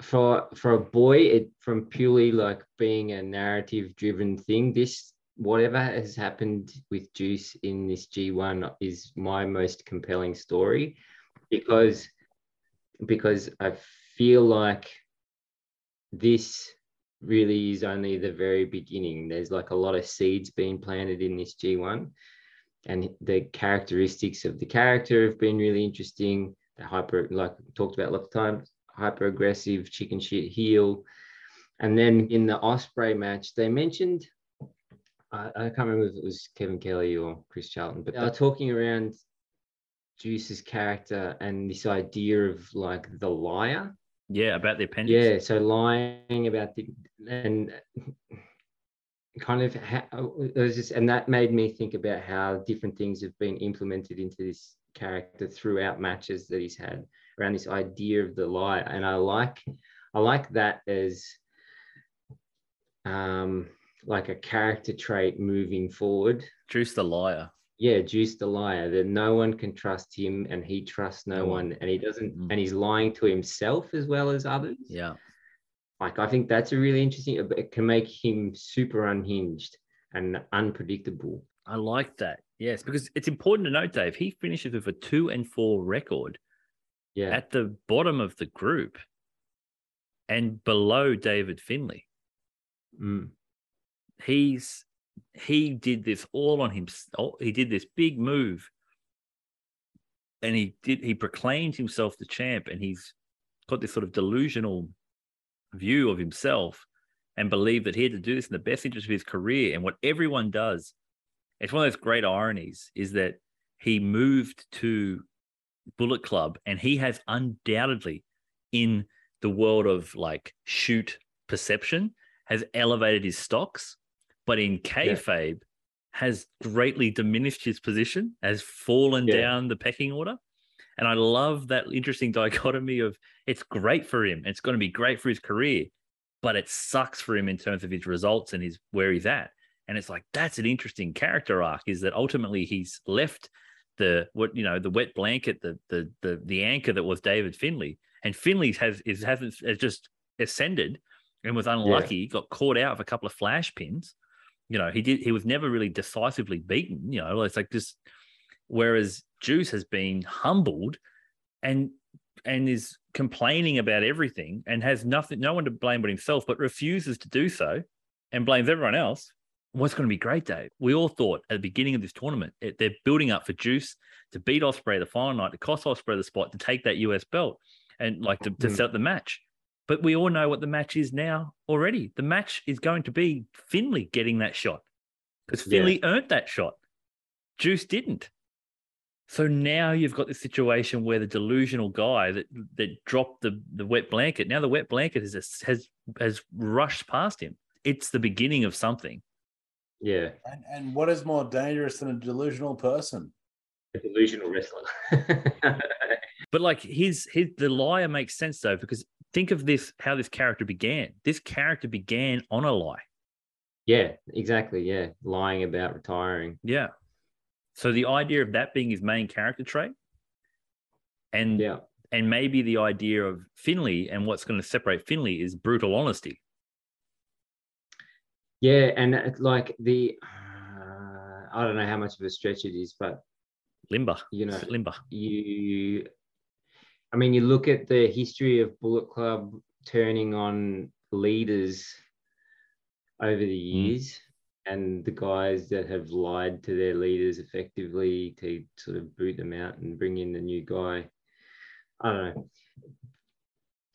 For for a boy, it from purely like being a narrative driven thing, this whatever has happened with Juice in this G1 is my most compelling story because because I feel like this really is only the very beginning. There's like a lot of seeds being planted in this G1 and the characteristics of the character have been really interesting. The hyper, like talked about lots of times, hyper aggressive chicken shit heel. And then in the Ospreay match, they mentioned, I, I can't remember if it was Kevin Kelly or Chris Charlton, but they're talking around Juice's character and this idea of like the liar. Yeah, about the appendix. Yeah, so lying about the and kind of how it was just and that made me think about how different things have been implemented into this character throughout matches that he's had around this idea of the lie and i like i like that as um like a character trait moving forward Juice the liar. Yeah juice the liar that no one can trust him and he trusts no one. one and he doesn't Mm. and he's lying to himself as well as others Yeah. like I think that's a really interesting. It can make him super unhinged and unpredictable. I like that. Yes, because it's important to note, Dave, he finishes with a two and four record Yeah, at the bottom of the group and below David Finlay. Mm. He's he did this all on himself. He did this big move, and he did he proclaimed himself the champ, and he's got this sort of delusional view of himself and believed that he had to do this in the best interest of his career. And what everyone does, it's one of those great ironies, is that he moved to Bullet Club, and he has undoubtedly, in the world of like shoot perception, has elevated his stocks, but in kayfabe has greatly diminished his position, has fallen Yeah. down the pecking order. And I love that interesting dichotomy of it's great for him. It's going to be great for his career, but it sucks for him in terms of his results and his where he's at. And it's like that's an interesting character arc. Is that ultimately he's left the what you know the wet blanket, the the the the anchor that was David Finlay, and Finlay has is hasn't has just ascended and was unlucky, yeah. got caught out of a couple of flash pins. You know, he did he was never really decisively beaten. You know, it's like this. Whereas Juice has been humbled and and is complaining about everything and has nothing, no one to blame but himself, but refuses to do so and blames everyone else. What's going to be great, Dave? We all thought at the beginning of this tournament, it, they're building up for Juice to beat Ospreay the final night, to cost Ospreay the spot, to take that US belt and like to, to mm. set the match. But we all know what the match is now already. The match is going to be Finlay getting that shot because Finlay yeah. earned that shot. Juice didn't. So now you've got this situation where the delusional guy that that dropped the, the wet blanket, now the wet blanket has has has rushed past him. It's the beginning of something. Yeah. And, and what is more dangerous than a delusional person? A delusional wrestler. but like his his the liar makes sense though because think of this how this character began. This character began on a lie. Yeah, exactly. Yeah, lying about retiring. Yeah. So the idea of that being his main character trait, and yeah, and maybe the idea of Finlay and what's going to separate Finlay is brutal honesty. Yeah, and like the, uh, I don't know how much of a stretch it is, but limber, you know, limber. You, I mean, you look at the history of Bullet Club turning on leaders over the hmm. years. Mm and the guys that have lied to their leaders effectively to sort of boot them out and bring in the new guy. I don't know.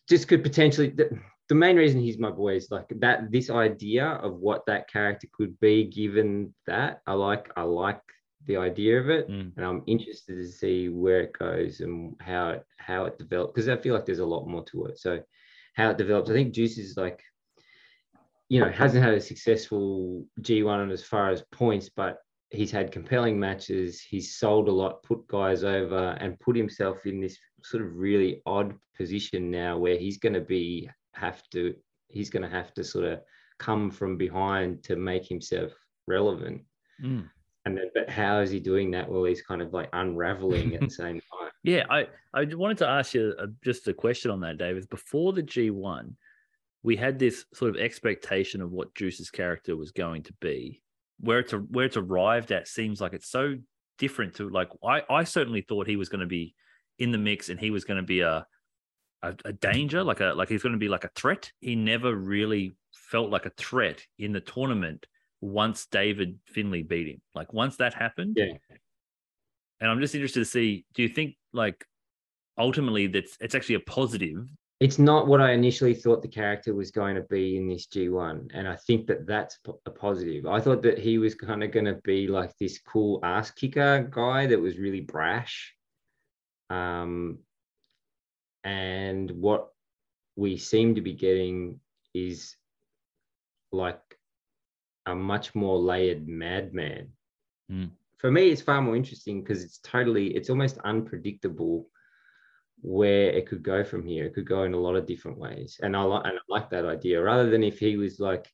Just could potentially the, the main reason he's my boy is like that this idea of what that character could be given that I like I like the idea of it mm. and I'm interested to see where it goes and how it how it develops because I feel like there's a lot more to it. So how it develops, I think Juice is like you know, hasn't had a successful G1 as far as points, but he's had compelling matches. He's sold a lot, put guys over, and put himself in this sort of really odd position now where he's going to be have to he's going to have to sort of come from behind to make himself relevant. Mm. And then, but how is he doing that? while he's kind of like unraveling at the same time. Yeah, I I wanted to ask you a, just a question on that, David. Before the G1, we had this sort of expectation of what Juice's character was going to be. Where it's a, where it's arrived at seems like it's so different to like I I certainly thought he was going to be in the mix and he was going to be a, a a, danger like a like he's going to be like a threat. He never really felt like a threat in the tournament once David Finlay beat him. Like once that happened, yeah. And I'm just interested to see. Do you think like ultimately that's it's actually a positive it's not what I initially thought the character was going to be in this G1. And I think that that's a positive. I thought that he was kind of going to be like this cool ass kicker guy that was really brash. Um, and what we seem to be getting is like a much more layered madman. Mm. For me, it's far more interesting because it's totally, it's almost unpredictable where it could go from here. It could go in a lot of different ways, and I like and I like that idea. Rather than if he was like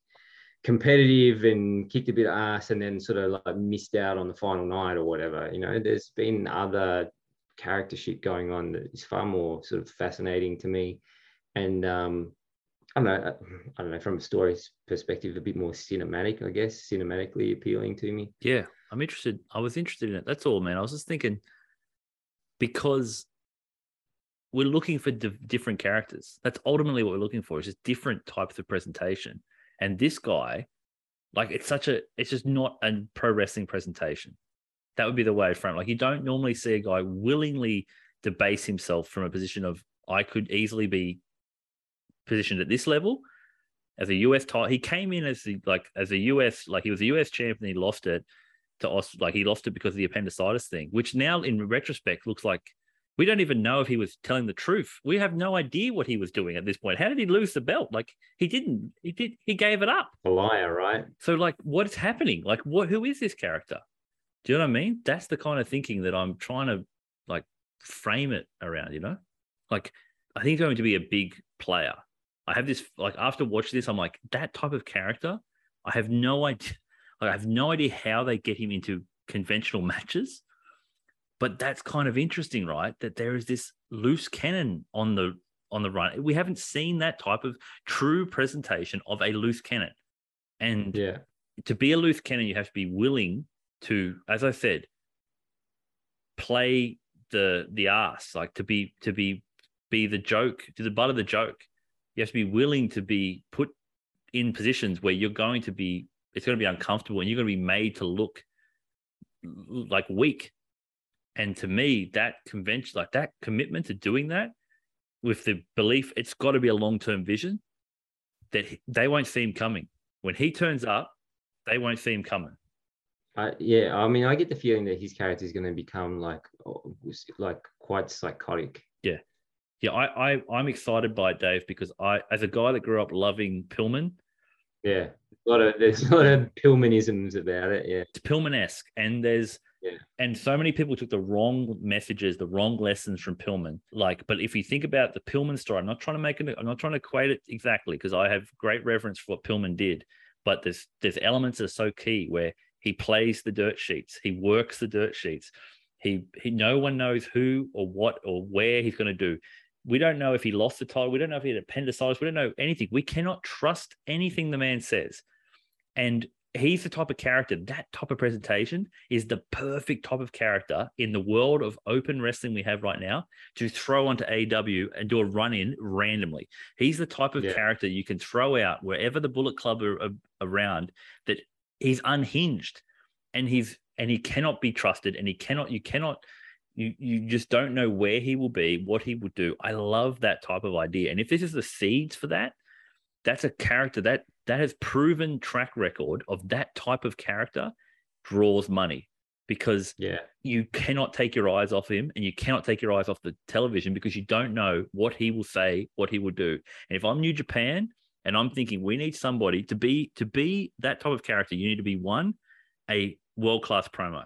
competitive and kicked a bit of ass and then sort of like missed out on the final night or whatever. You know, there's been other character shit going on that is far more sort of fascinating to me, and um, I don't know. Uh, I don't know from a story's perspective, a bit more cinematic, I guess, cinematically appealing to me. Yeah, I'm interested. I was interested in it. That's all, man. I was just thinking because we're looking for di- different characters. That's ultimately what we're looking for. Is just different types of presentation. And this guy, like, it's such a, it's just not a pro wrestling presentation. That would be the way frame. Like, you don't normally see a guy willingly debase himself from a position of I could easily be positioned at this level as a US title. He came in as the like as a US like he was a US champion. He lost it to us. Like he lost it because of the appendicitis thing, which now in retrospect looks like we don't even know if he was telling the truth. We have no idea what he was doing at this point. How did he lose the belt? Like he didn't. He did. He gave it up. A liar, right? So like, what's happening? Like, what? Who is this character? Do you know what I mean? That's the kind of thinking that I'm trying to like frame it around, you know? Like, I think he's going to be a big player. I have this, like, after watching this, I'm like, that type of character, I have no idea. Like, I have no idea how they get him into conventional matches. But that's kind of interesting, right? That there is this loose cannon on the on the run. We haven't seen that type of true presentation of a loose cannon. And Yeah. to be a loose cannon, you have to be willing to, as I said, play the the ass, like to be to be be the joke, to the butt of the joke. You have to be willing to be put in positions where you're going to be, it's going to be uncomfortable, and you're going to be made to look like weak. And to me, that convention, like that commitment to doing that, with the belief it's got to be a long term vision, that he- they won't see him coming. When he turns up, they won't see him coming. I, yeah, I mean, I get the feeling that his character is going to become like, oh, like quite psychotic. Yeah, I, I I'm excited by it, Dave, because I, as a guy that grew up loving Pillman, Yeah, a lot of there's a lot of Pillmanisms about it. Yeah, it's Pillman-esque, and there's Yeah. and so many people took the wrong messages, the wrong lessons from Pillman. Like, but if you think about the Pillman story, I'm not trying to make it, I'm not trying to equate it exactly because I have great reverence for what Pillman did, but there's there's elements that are so key where he plays the dirt sheets, he works the dirt sheets, he he no one knows who or what or where he's going to do. We don't know if he lost the title. We don't know if he had appendicitis. We don't know anything. We cannot trust anything the man says. And he's the type of character, that type of presentation is the perfect type of character in the world of open wrestling we have right now to throw onto AEW and do a run in randomly. He's the type of Yeah. character you can throw out wherever the Bullet Club are, are around that he's unhinged and he's and he cannot be trusted and he cannot you cannot you you just don't know where he will be what he will do. I love that type of idea and if this is the seeds for that that's a character that that has proven track record of that type of character draws money because yeah, you cannot take your eyes off him and you cannot take your eyes off the television because you don't know what he will say what he will do. And if i'm new japan and i'm thinking we need somebody to be to be that type of character you need to be one a world class promo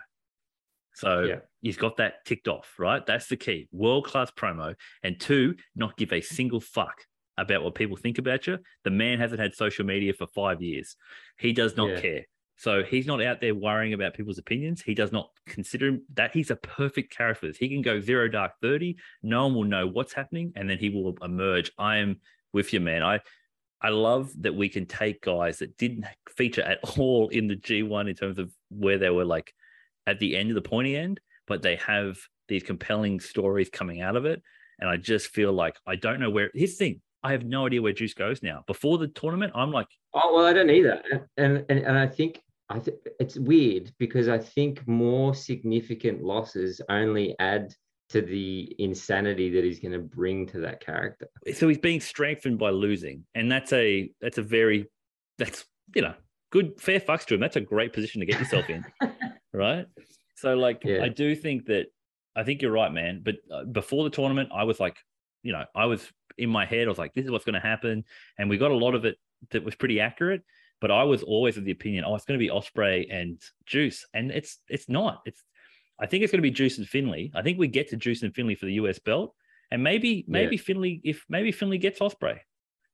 so Yeah. he's got that ticked off right that's the key world class promo and two not give a single fuck about what people think about you the man hasn't had social media for five years he does not Yeah. care so he's not out there worrying about people's opinions. He does not consider him that he's a perfect character for this. He can go zero dark 30. No one will know what's happening, and then he will emerge. I am with you, man. I I love that we can take guys that didn't feature at all in the G1 in terms of where they were like at the end of the pointy end, but they have these compelling stories coming out of it. And I just feel like I don't know where his thing. I have no idea where Juice goes now. Before the tournament, I'm like, Oh well, I don't either, and and and I think I th- it's weird because I think more significant losses only add to the insanity that he's going to bring to that character. so he's being strengthened by losing, and that's a that's a very that's you know good fair fucks to him. That's a great position to get yourself in, right? So like Yeah. I do think that I think you're right, man. But uh, before the tournament, I was like, you know, I was in my head, I was like, this is what's going to happen, and we got a lot of it that was pretty accurate. But I was always of the opinion, oh, it's going to be Ospreay and Juice, and it's it's not. It's I think it's going to be Juice and Finlay. I think we get to Juice and Finlay for the US belt, and maybe maybe Finlay if maybe Finlay gets Ospreay,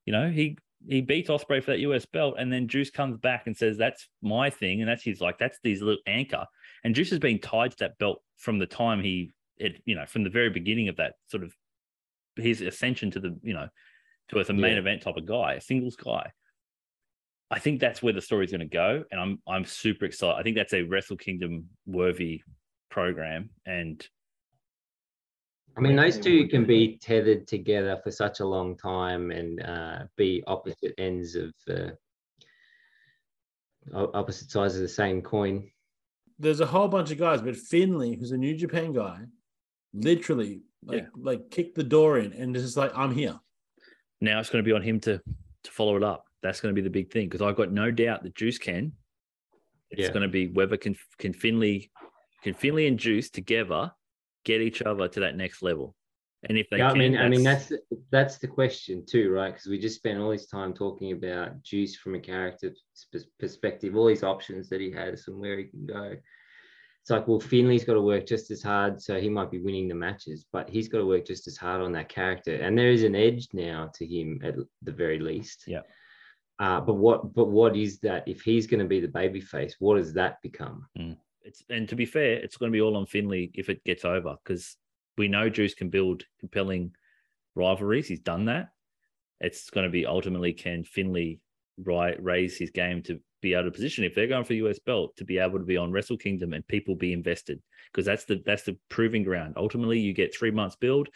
you know, he he beats Ospreay for that US belt, and then Juice comes back and says that's my thing, and that's his like that's his little anchor. And Juice has been tied to that belt from the time he it you know from the very beginning of that sort of his ascension to the you know to as a main Yeah. event type of guy, a singles guy. I think that's where the story's going to go, and I'm I'm super excited. I think that's a Wrestle Kingdom worthy program, and I mean, those two can be tethered together for such a long time and uh, be opposite ends of uh, opposite sides of the same coin. There's a whole bunch of guys, but Finlay, who's a New Japan guy, literally like Yeah. like kicked the door in and just like I'm here. now it's going to be on him to to follow it up. That's going to be the big thing because I've got no doubt that Juice can. It's Yeah. going to be whether can can Finlay can Finlay and Juice together get each other to that next level, and if they Yeah, I can, mean, I mean that's the, that's the question too, right? Because we just spent all this time talking about Juice from a character perspective, all these options that he has and where he can go. it's like, well, Finlay's got to work just as hard, so he might be winning the matches, but he's got to work just as hard on that character, and there is an edge now to him at the very least. Yeah. Uh, but what, but what is that? If he's going to be the baby face, what does that become? It's and to be fair, it's going to be all on Finlay if it gets over because we know Juice can build compelling rivalries. He's done that. It's going to be ultimately can Finlay right raise his game to be able to position if they're going for US belt to be able to be on Wrestle Kingdom and people be invested because that's the that's the proving ground. Ultimately, you get three months build.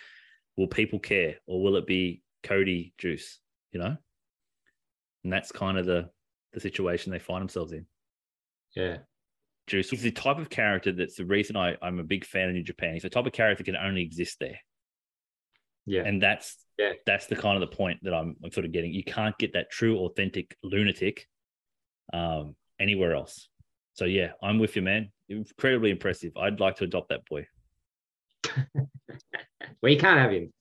Will people care or will it be Cody Juice? You know, and that's kind of the the situation they find themselves in. Yeah. Juice is the type of character that's the reason I, I'm a big fan of New Japan. He's the type of character that can only exist there. Yeah. And that's Yeah. that's the kind of the point that I'm, I'm sort of getting. You can't get that true, authentic lunatic um, anywhere else. So yeah, I'm with you, man. Incredibly impressive. I'd like to adopt that boy. well, you can't have him.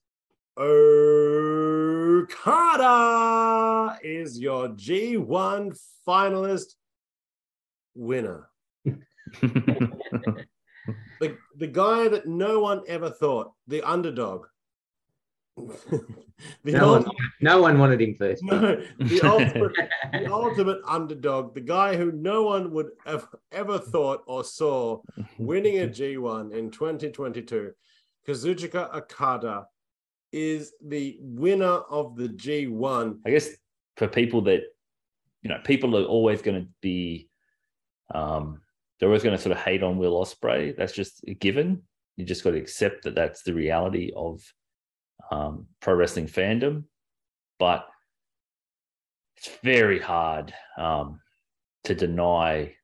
Okada is your G1 finalist winner. The, the guy that no one ever thought, the underdog. the, No one, no one wanted him first. no, the ultimate the ultimate underdog, the guy who no one would have ever thought or saw winning a G1 in 2022, Kazuchika Okada is the winner of the G1. I guess for people that, you know, people are always going to be, um, they're always going to sort of hate on Will Ospreay. That's just a given. You just got to accept that that's the reality of um, pro wrestling fandom. But it's very hard um, to deny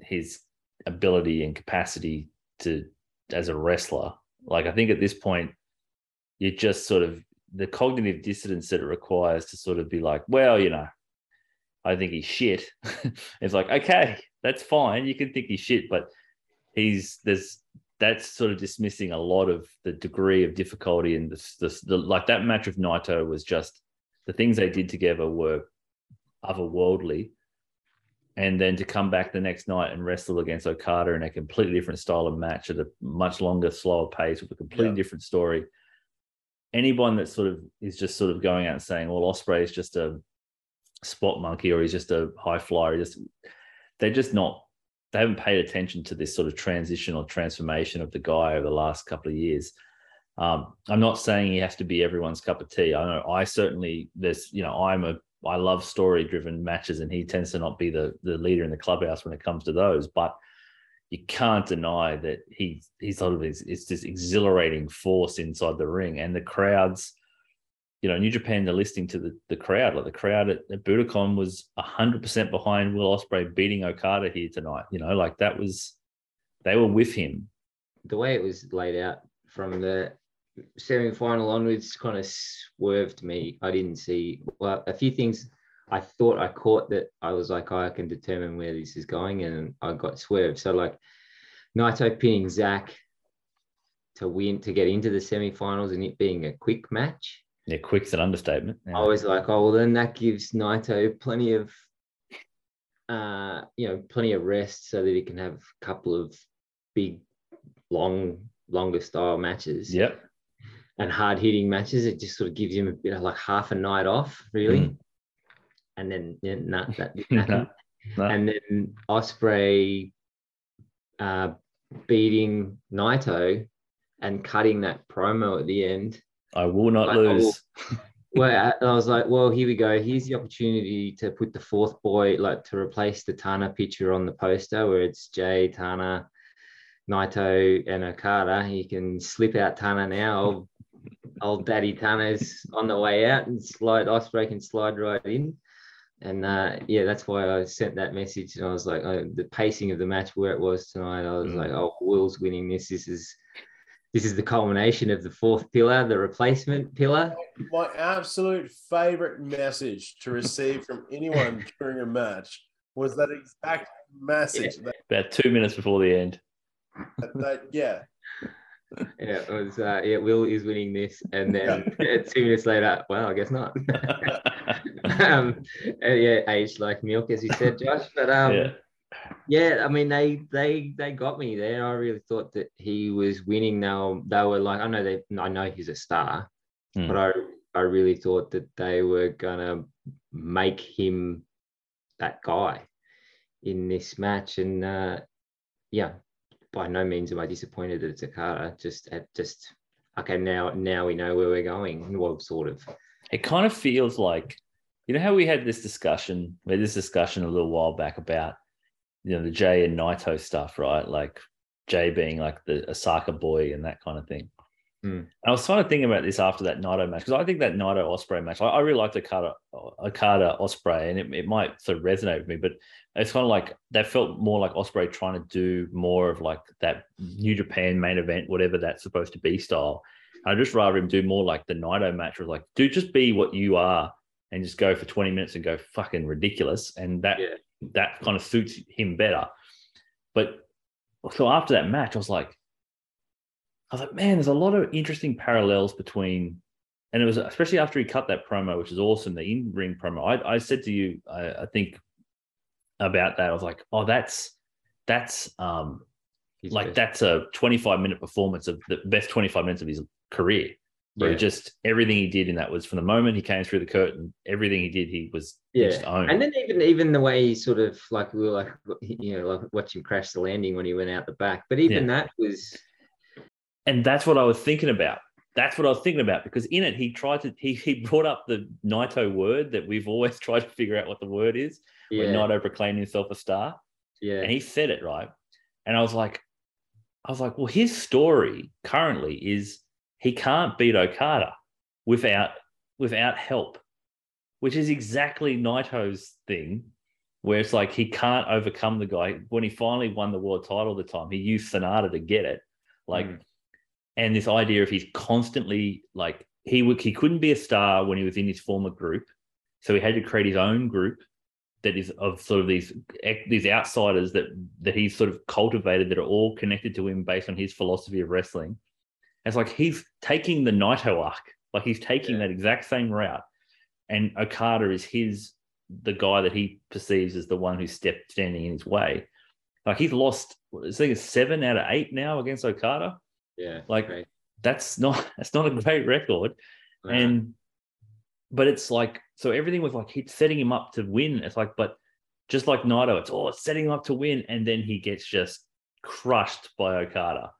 his ability and capacity to as a wrestler. Like I think at this point, you just sort of the cognitive dissonance that it requires to sort of be like, well, you know, I think he's shit. it's like, okay, that's fine. You can think he's shit, but he's there's that's sort of dismissing a lot of the degree of difficulty and the, the like that match with Naito was just the things they did together were otherworldly. And then to come back the next night and wrestle against Okada in a completely different style of match at a much longer, slower pace with a completely Yeah. different story. Anyone that sort of is just sort of going out and saying, well, Ospreay is just a spot monkey or he's just a high flyer, just they're just not they haven't paid attention to this sort of transition or transformation of the guy over the last couple of years. Um, I'm not saying he has to be everyone's cup of tea. I know I certainly there's you know I'm a I love story driven matches and he tends to not be the the leader in the clubhouse when it comes to those, but you can't deny that he he's sort of it's this exhilarating force inside the ring and the crowds you know, New Japan, they're listening to the, the crowd. Like the crowd at, at Budokan was 100% behind Will Ospreay beating Okada here tonight. You know, like that was, they were with him. the way it was laid out from the semi-final onwards kind of swerved me. I didn't see well a few things I thought I caught that I was like, "Oh, I can determine where this is going, and I got swerved. So like Naito pinning Zack to win to get into the semi-finals and it being a quick match. Yeah, quick's an understatement. Yeah. I was like, oh well, then that gives Naito plenty of, uh, you know, plenty of rest so that he can have a couple of big, long, longer style matches Yep. and hard hitting matches. It just sort of gives him a bit of like half a night off, really. Mm. And then yeah, nah, that didn't happen. No. And then Ospreay uh, beating Naito and cutting that promo at the end. I will not Like, I will- lose. well, I, I was like, well, here we go. Here's the opportunity to put the fourth boy, like to replace the Tana picture on the poster where it's Jay, Tana, Naito, and Okada. You can slip out Tana now. Old, old Daddy Tana's on the way out and slide, Ospreay can slide right in. And uh, yeah, that's why I sent that message. And I was like, oh, the pacing of the match where it was tonight, I was Mm. like, oh, Will's winning this. This is. This is the culmination of the fourth pillar, the replacement pillar. My absolute favorite message to receive from anyone during a match was that exact message. That, About two minutes before the end. that, yeah, Yeah, it was. Uh, yeah, Will is winning this, and then two minutes later, well, I guess not. um, and yeah, aged like milk, as you said, Josh. But um, yeah. Yeah, I mean they they they got me there. I really thought that he was winning. Now they were like, I know they, I know he's a star, Hmm. but I I really thought that they were gonna make him that guy in this match. And uh, yeah, by no means am I disappointed that it's Okada. Just at just okay now now we know where we're going. Well, sort of. It kind of feels like, you know, how we had this discussion, we had this discussion a little while back about, you know, the Jay and Naito stuff, right? Like Jay being like the Osaka boy and that kind of thing. Hmm. And I was kind of thinking about this after that Naito match because I think that Naito Ospreay match, I, I really liked Okada, Okada Ospreay, and it, it might sort of resonate with me, but it's kind of like that felt more like Ospreay trying to do more of like that New Japan main event, whatever that's supposed to be style. I'd just rather him do more like the Naito match, where like, dude, just be what you are and just go for 20 minutes and go fucking ridiculous. And that Yeah. That kind of suits him better. But so after that match, I was like, I was like, man, there's a lot of interesting parallels between, and it was especially after he cut that promo, which is awesome, the in-ring promo. I, I said to you, I, I think about that. I was like, oh, that's that's um He's like best. that's a 25 minute performance of the best 25 minutes of his career. Where just everything he did in that was from the moment he came through the curtain, everything he did, he was Yeah, just owned. and then even even the way he sort of like we were like you know like watch him crash the landing when he went out the back, but even that was and that's what I was thinking about. That's what I was thinking about because in it he tried to he he brought up the Naito word that we've always tried to figure out what the word is when yeah. Naito proclaimed himself a star, yeah. And he said it right. And I was like, I was like, well, his story currently is he can't beat Okada without without help, which is exactly Naito's thing, where it's like he can't overcome the guy. When he finally won the world title the time, he used Sanada to get it. Like, Mm. and this idea of he's constantly like he would he couldn't be a star when he was in his former group, so he had to create his own group that is of sort of these these outsiders that that he's sort of cultivated that are all connected to him based on his philosophy of wrestling. It's like he's taking the Naito arc, like he's taking Yeah. that exact same route, and Okada is his the guy that he perceives as the one who's stepped standing in his way. Like he's lost, I think it's seven out of eight now against Okada. yeah like. That's not that's not a great record Uh, and but it's like so everything was like he's setting him up to win. It's like, but just like Naito, it's all setting him up to win, and then he gets just crushed by Okada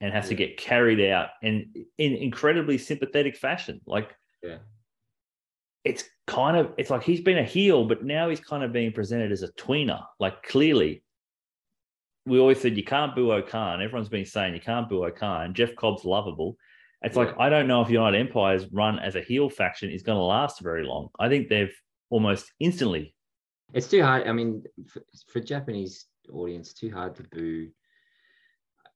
and has to get carried out and in incredibly sympathetic fashion. Like yeah it's kind of it's like he's been a heel, but now he's kind of being presented as a tweener. Like clearly, we always said you can't boo O'Khan. Everyone's been saying you can't boo O'Khan. Jeff Cobb's lovable. It's like I don't know if United Empire's run as a heel faction is going to last very long. I think they've almost instantly. it's too hard. I mean, for, for Japanese audience, too hard to boo.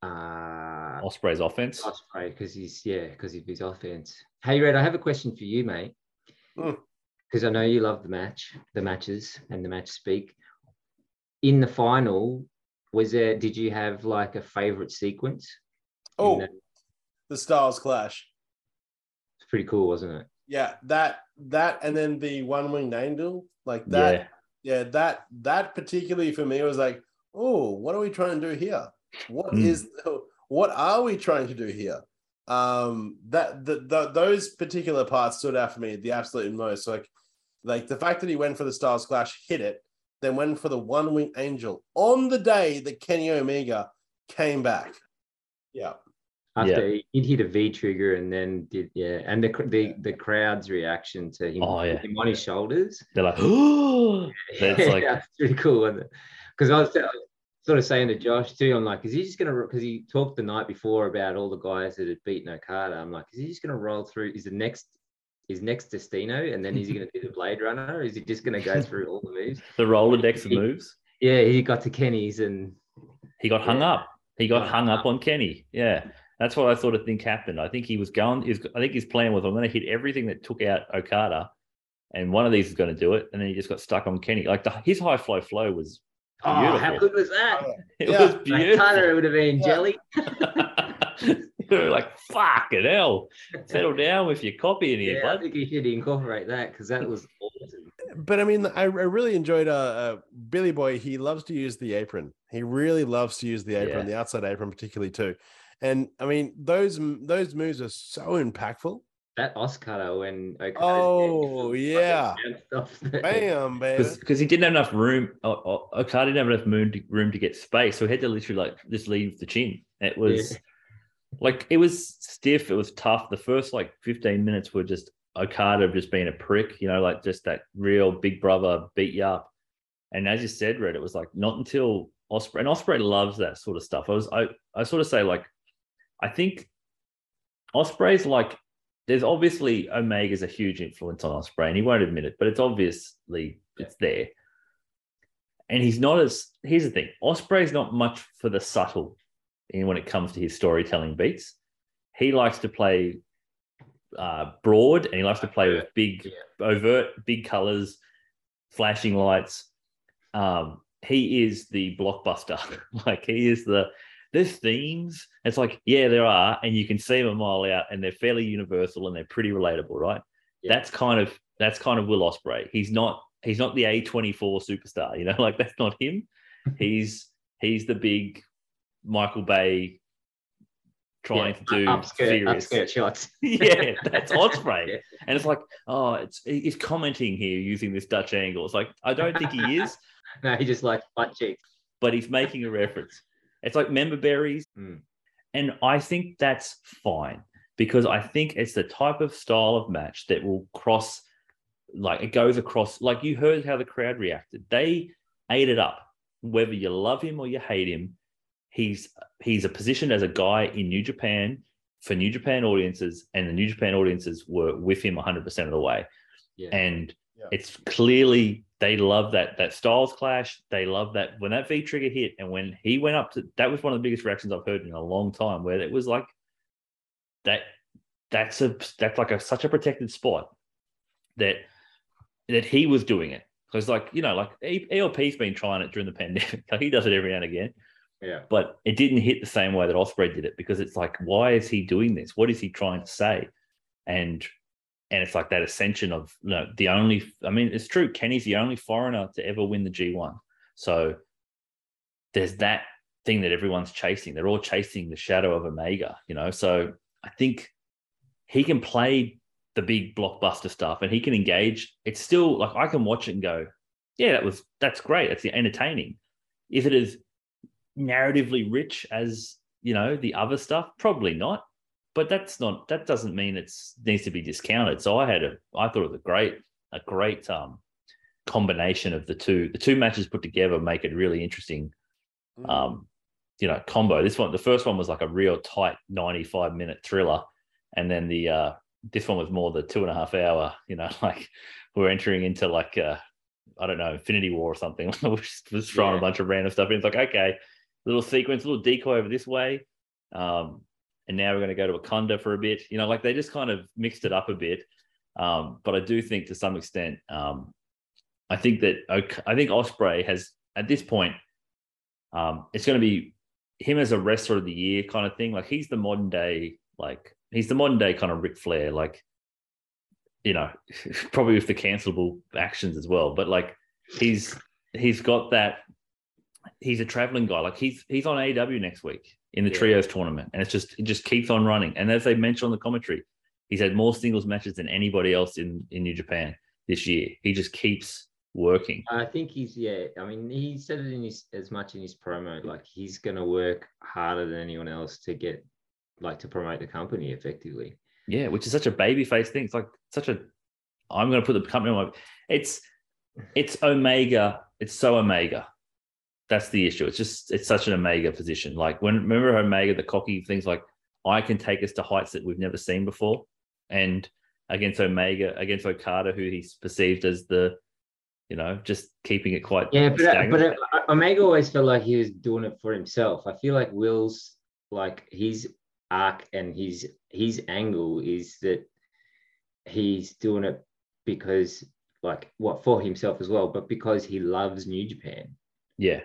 Uh, Ospreay's offense. Ospreay because he's yeah because of his offense. Hey Red, I have a question for you, mate. Hmm. Because I know you love the match, the matches, and the match speak. In the final, was there? Did you have like a favorite sequence? Oh, that? the Styles Clash. it's pretty cool, wasn't it? Yeah, that that and then the one winged angel, like that. Yeah. Yeah. that that particularly for me was like, oh, what are we trying to do here? What is Hmm. what are we trying to do here? Um, that the, the those particular parts stood out for me the absolute most. Like, like the fact that he went for the Styles Clash, hit it, then went for the one wing angel on the day that Kenny Omega came back. Yeah. After he he hit a V trigger and then did yeah, and the cr- the the crowd's reaction to him, Oh, yeah. him on his shoulders. They're like, oh, that's like, yeah, it's pretty cool. Because I was I was sort of saying to Josh too, I'm like, is he just gonna? Because he talked the night before about all the guys that had beaten Okada. I'm like, is he just gonna roll through? Is the next? Is next Destino, and then is he gonna do the Blade Runner? Or is he just gonna go through all the moves? the Rolodex of moves. Yeah, he got to Kenny's and He got hung Yeah. up. He got hung up on Kenny. Yeah. That's what I sort of think happened. I think he was going, was, I think his plan was I'm going to hit everything that took out Okada, and one of these is going to do it. And then he just got stuck on Kenny. Like the, his high fly flow was oh, how good was that? it Yeah. was Like, beautiful. Tana would have been Yeah. jelly. you were like, fucking hell. Settle down with your copy in here, Yeah, I think he should incorporate that because that was awesome. but I mean, I, I really enjoyed uh, uh, Billy Boy. He loves to use the apron. He really loves to use the apron, Yeah. the outside apron, particularly too. And I mean, those those moves are so impactful. That Oscar when Okada Oh, yeah. Bam, baby. because he didn't have enough room. O- O- Okada didn't have enough room to, room to get space, so he had to literally like just leave the chin. It was Yeah. like it was stiff. It was tough. The first like fifteen minutes were just Okada just being a prick, you know, like just that real big brother beat you up. And as you said, Red, it was like not until Ospreay and Ospreay loves that sort of stuff. I was I I sort of say like I think Ospreay's like there's obviously Omega's a huge influence on Ospreay, and he won't admit it, but it's obviously it's there. And he's not as here's the thing: Ospreay's not much for the subtle in when it comes to his storytelling beats. He likes to play uh, broad, and he likes to play with big, Yeah. overt, big colors, flashing lights. Um, he is the blockbuster. like he is the there's themes. It's like, yeah, there are, and you can see them a mile out, and they're fairly universal and they're pretty relatable, right? Yeah. That's kind of that's kind of Will Ospreay. He's not he's not the A24 superstar, you know, like that's not him. he's he's the big Michael Bay trying to do upskirt, serious. upskirt shots. yeah, that's Ospreay. Yeah. And it's like, oh, it's he's commenting here using this Dutch angle. It's like, I don't think he is, No, he just likes butt cheeks. but he's making a reference. It's like member berries. Mm. And I think that's fine because I think it's the type of style of match that will cross, like it goes across. Like you heard how the crowd reacted. They ate it up. Whether you love him or you hate him, he's he's a position as a guy in New Japan for New Japan audiences, and the New Japan audiences were with him 100% of the way. Yeah. And Yeah. it's clearly they love that that styles clash. They love that when that V trigger hit and when he went up to that was one of the biggest reactions I've heard in a long time, where it was like that that's a that's like a such a protected spot that that he was doing it. Because like, you know, like ELP's been trying it during the pandemic. Like he does it every now and again Yeah. but it didn't hit the same way that Ospreay did it because it's like, why is he doing this? What is he trying to say? And and it's like that ascension of you know, the only I mean, it's true, Kenny's the only foreigner to ever win the G1. So there's that thing that everyone's chasing. They're all chasing the shadow of Omega, you know. So I think he can play the big blockbuster stuff and he can engage. It's still like I can watch it and go, yeah, that was that's great. That's entertaining. If it is narratively rich as you know the other stuff probably not but that's not that doesn't mean it's needs to be discounted. So i had a i thought it was a great a great um combination of the two the two matches put together make it really interesting Mm. um you know combo. This one the first one was like a real tight 95 minute thriller. And then the uh this one was more the two and a half hour you know like we're entering into like uh i don't know infinity war or something which was throwing Yeah. a bunch of random stuff in. It's like okay little sequence little decoy over this way. Um and now we're going to go to Wakanda for a bit you know like they just kind of mixed it up a bit um but i do think to some extent um i think that i think Ospreay has at this point um, it's going to be him as a wrestler of the year kind of thing. Like he's the modern day, like he's the modern day kind of Ric Flair, like you know, probably with the cancelable actions as well. But like he's he's got that. He's a traveling guy. Like he's he's on AEW next week in the Yeah. trios tournament, and it's just it just keeps on running. And as they mentioned on the commentary, he's had more singles matches than anybody else in in New Japan this year. He just keeps working. I think he's yeah. I mean, he said it in his as much in his promo. Like he's gonna work harder than anyone else to get like to promote the company effectively. Yeah, which is such a babyface thing. It's like such a. I'm going to put the company on my. It's, it's Omega. It's so Omega. That's the issue. It's just it's such an Omega position. Like when remember Omega, the cocky things like I can take us to heights that we've never seen before, and against Omega, against Okada, who he's perceived as the, you know, just keeping it quite Yeah, but uh, but uh, Omega always felt like he was doing it for himself. I feel like Will's like his arc and his his angle is that he's doing it because like what for himself as well, but because he loves New Japan. yeah,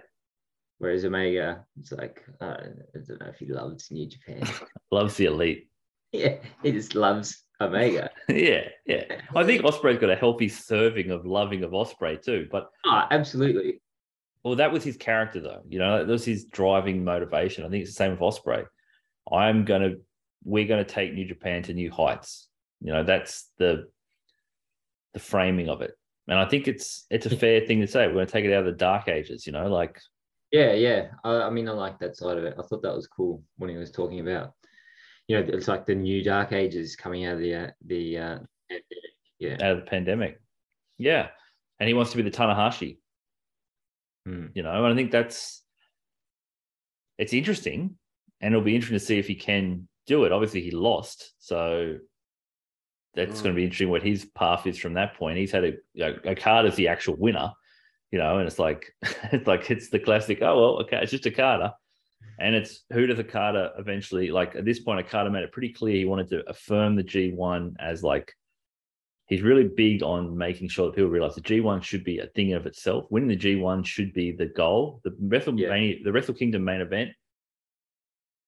Whereas Omega, it's like I don't, I don't know if he loves New Japan. loves the elite. yeah, he just loves Omega. yeah, yeah. I think Ospreay's got a healthy serving of loving of Ospreay too. But Oh, absolutely. well, that was his character though. You know, that was his driving motivation. I think it's the same with Ospreay. I'm gonna, we're gonna take New Japan to new heights. You know, that's the the framing of it. And I think it's it's a fair thing to say. We're gonna take it out of the dark ages. You know, like Yeah, yeah. I, I mean, I like that side of it. I thought that was cool when he was talking about, you know, it's like the new dark ages coming out of the uh, the uh, yeah. out of the pandemic. Yeah. And he wants to be the Tanahashi. Hmm. You know, and I think that's it's interesting. And it'll be interesting to see if he can do it. Obviously, he lost. So that's Mm. going to be interesting what his path is from that point. He's had a, you know, Okada's the actual winner, you know, and it's like, it's like, it's the classic, oh, well, okay, it's just Okada. And it's who does Okada eventually, like at this point, Okada made it pretty clear he wanted to affirm the G1 as like, he's really big on making sure that people realize the G1 should be a thing of itself. Winning the G1 should be the goal. The WrestleMania, the Wrestle Kingdom main event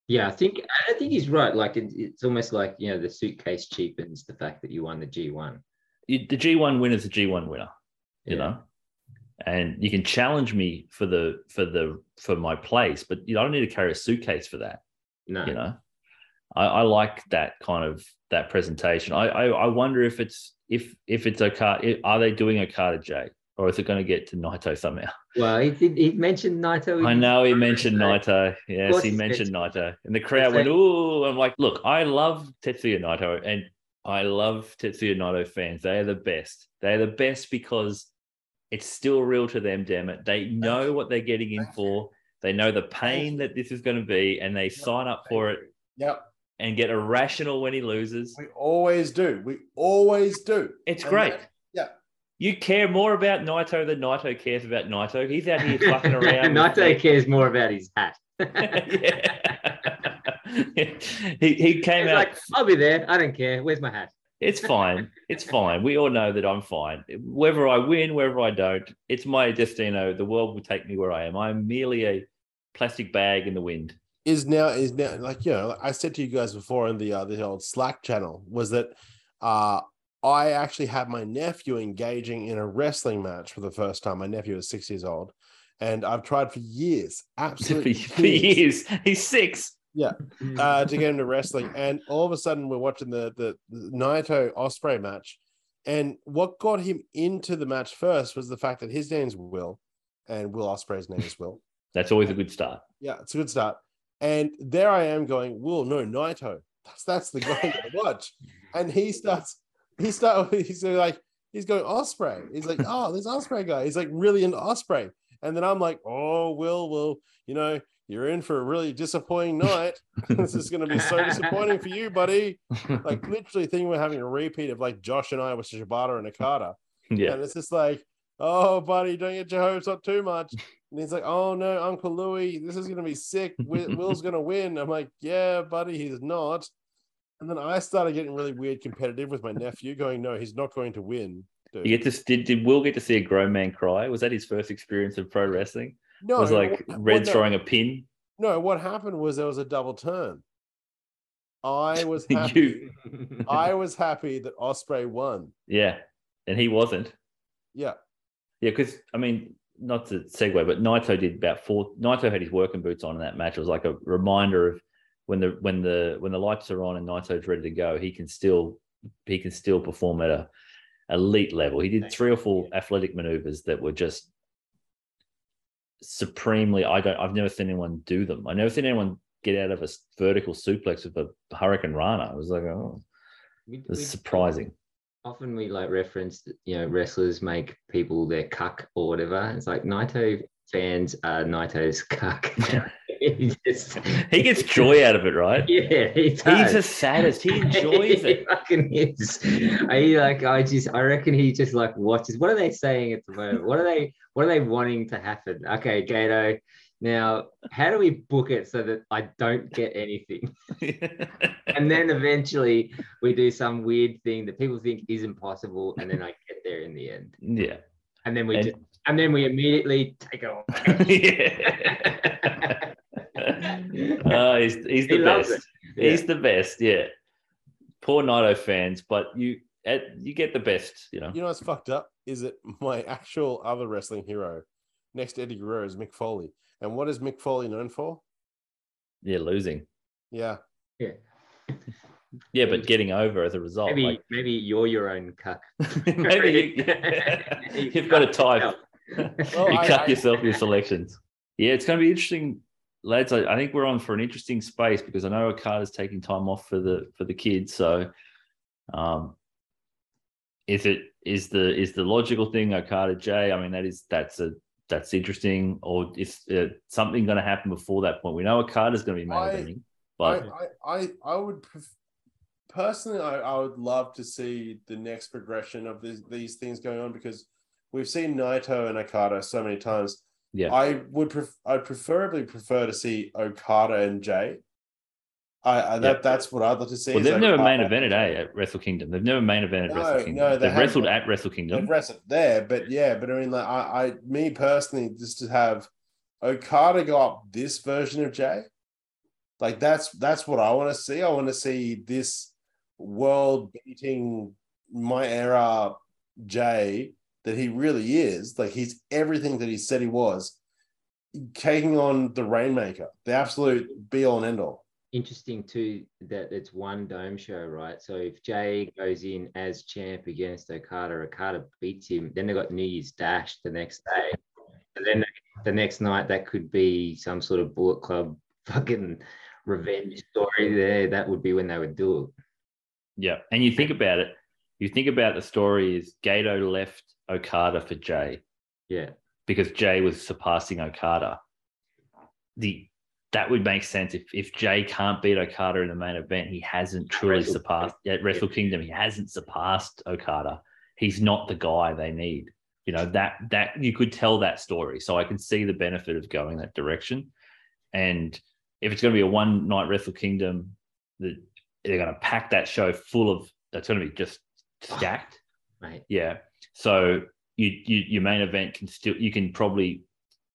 Yeah, I think I think he's right. Like it, it's almost like you know the suitcase cheapens the fact that you won the G one. the G1 winner is a G1 winner, you Yeah. know. And you can challenge me for the for the for my place, but you don't need to carry a suitcase for that, No, you know. I, I like that kind of that presentation. I, I I wonder if it's if if it's Okada, are they doing a Okada J, or is it going to get to Naito somehow? well, he did. He mentioned Naito. I know he mentioned Naito. Yes, he mentioned Naito. And the crowd went, ooh. I'm like, look, I love Tetsuya Naito and I love Tetsuya Naito fans. They are the best. They're the best because it's still real to them, damn it. They know what they're getting in for. They know the pain that this is going to be and they sign up for it Yep. and get irrational when he loses. We always do. We always do. It's And great. that- yeah. You care more about Naito than Naito cares about Naito. He's out here fucking around. with Naito cares more about his hat. yeah. he, he came He's out. like, I'll be there. I don't care. Where's my hat? It's fine. It's fine. We all know that I'm fine. Whether I win, whether I don't, it's my destino. The world will take me where I am. I'm merely a plastic bag in the wind. is now is now like you know I said to you guys before in the uh, the old Slack channel was that uh I actually had my nephew engaging in a wrestling match for the first time. My nephew is six years old, and I've tried for years, absolutely for years, years. He's six. Uh, to get into wrestling. And all of a sudden, we're watching the the, the Naito Ospreay match, and what got him into the match first was the fact that his name's Will, and Will Ospreay's name is Will. That's always a good start. Yeah, it's a good start. And there I am going, Will, no, Naito. That's that's the guy to watch. And he starts, he start he's like, he's going Ospreay. He's like, oh, this Ospreay guy. He's like really into Ospreay. And then I'm like, oh, Will, Will, you know, you're in for a really disappointing night. this is gonna be so disappointing for you, buddy. Like literally thinking we're having a repeat of like Josh and I with Shibata and Okada. yeah. And it's just like, oh, buddy, don't get your hopes up too much. And he's like, oh, no, Uncle Louie, this is going to be sick. Will, Will's going to win. I'm like, yeah, buddy, he's not. And then I started getting really weird competitive with my nephew, going, no, he's not going to win. Dude. You get to did, did Will get to see a grown man cry? Was that his first experience of pro wrestling? No, It was like what- Red no, throwing a pin. No, what happened was there was a double turn. I was happy. you, I was happy that Ospreay won. yeah, and he wasn't. Yeah. Yeah, because I mean, not to segue, but Naito did about four. Naito had his working boots on in that match. It was like a reminder of when the when the when the lights are on and Naito's ready to go, he can still he can still perform at a elite level. He did three or four athletic maneuvers that were just supremely. I don't. I've never seen anyone do them. I've never seen anyone get out of a vertical suplex with a hurricanrana. It was like, oh, We- it we- surprising. Often we like reference, you know, wrestlers make people their cuck or whatever. It's like Naito fans are Naito's cuck. he just, He gets joy out of it, right? yeah, he does. He's does. a sadist. He enjoys he it. fucking is. I like. I just. I reckon he just like watches. What are they saying at the moment? What are they? What are they wanting to happen? Okay, Gedo. Now, how do we book it so that I don't get anything? And then eventually we do some weird thing that people think is impossible, and then I get there in the end. yeah. And then we And- just, and then we immediately take it off. yeah. oh, he's, he's the He best. it. He's the best. Yeah. poor Naito fans, but you at, you get the best, you know. You know what's fucked up is that my actual other wrestling hero next to Eddie Guerrero is Mick Foley. And what is Mick Foley known for? Yeah, losing. Yeah. Yeah. Yeah, but getting over as a result. Maybe like- maybe you're your own cuck. maybe you, you've got a type. Well, you I- cut I- yourself your selections. Yeah, it's going to be interesting, lads. I, I think we're on for an interesting space because I know Okada's taking time off for the for the kids. So, um, is it is the is the logical thing Okada Jay? I mean, that is that's a that's interesting, or is uh, something going to happen before that point? We know Okada's going to be main eventing, but I, I, I, I would pref- personally, I, I would love to see the next progression of these, these things going on because we've seen Naito and Okada so many times. yeah, I would pref- I'd preferably prefer to see Okada and Jay. I, I that Yeah. that's what I'd love to see. well, they've never main evented, eh, at Wrestle Kingdom. They've never main evented No, Wrestle Kingdom. no, they they've haven't. wrestled at Wrestle Kingdom. They've wrestled there, but yeah, but I mean, like I, I, me personally, just to have Okada go up this version of Jay, like that's that's what I want to see. I want to see this world beating my era Jay that he really is. Like he's everything that he said he was, taking on the Rainmaker, the absolute be all and end all. Interesting too that it's one dome show, right? So if Jay goes in as champ against Okada, Okada beats him, then they got New Year's Dash the next day. And then the next night that could be some sort of Bullet Club fucking revenge story there. That would be when they would do it. Yeah, and you think about it. You think about the story is Gedo left Okada for Jay Yeah. because Jay was surpassing Okada. The that would make sense if if Jay can't beat Okada in the main event, he hasn't truly Wrestle- surpassed at Wrestle Kingdom. He hasn't surpassed Okada. He's not the guy they need. You know that that you could tell that story. So I can see the benefit of going that direction. And if it's going to be a one night Wrestle Kingdom, that they're going to pack that show full of that's going to be just stacked. Right. Yeah. So you, you your main event can still you can probably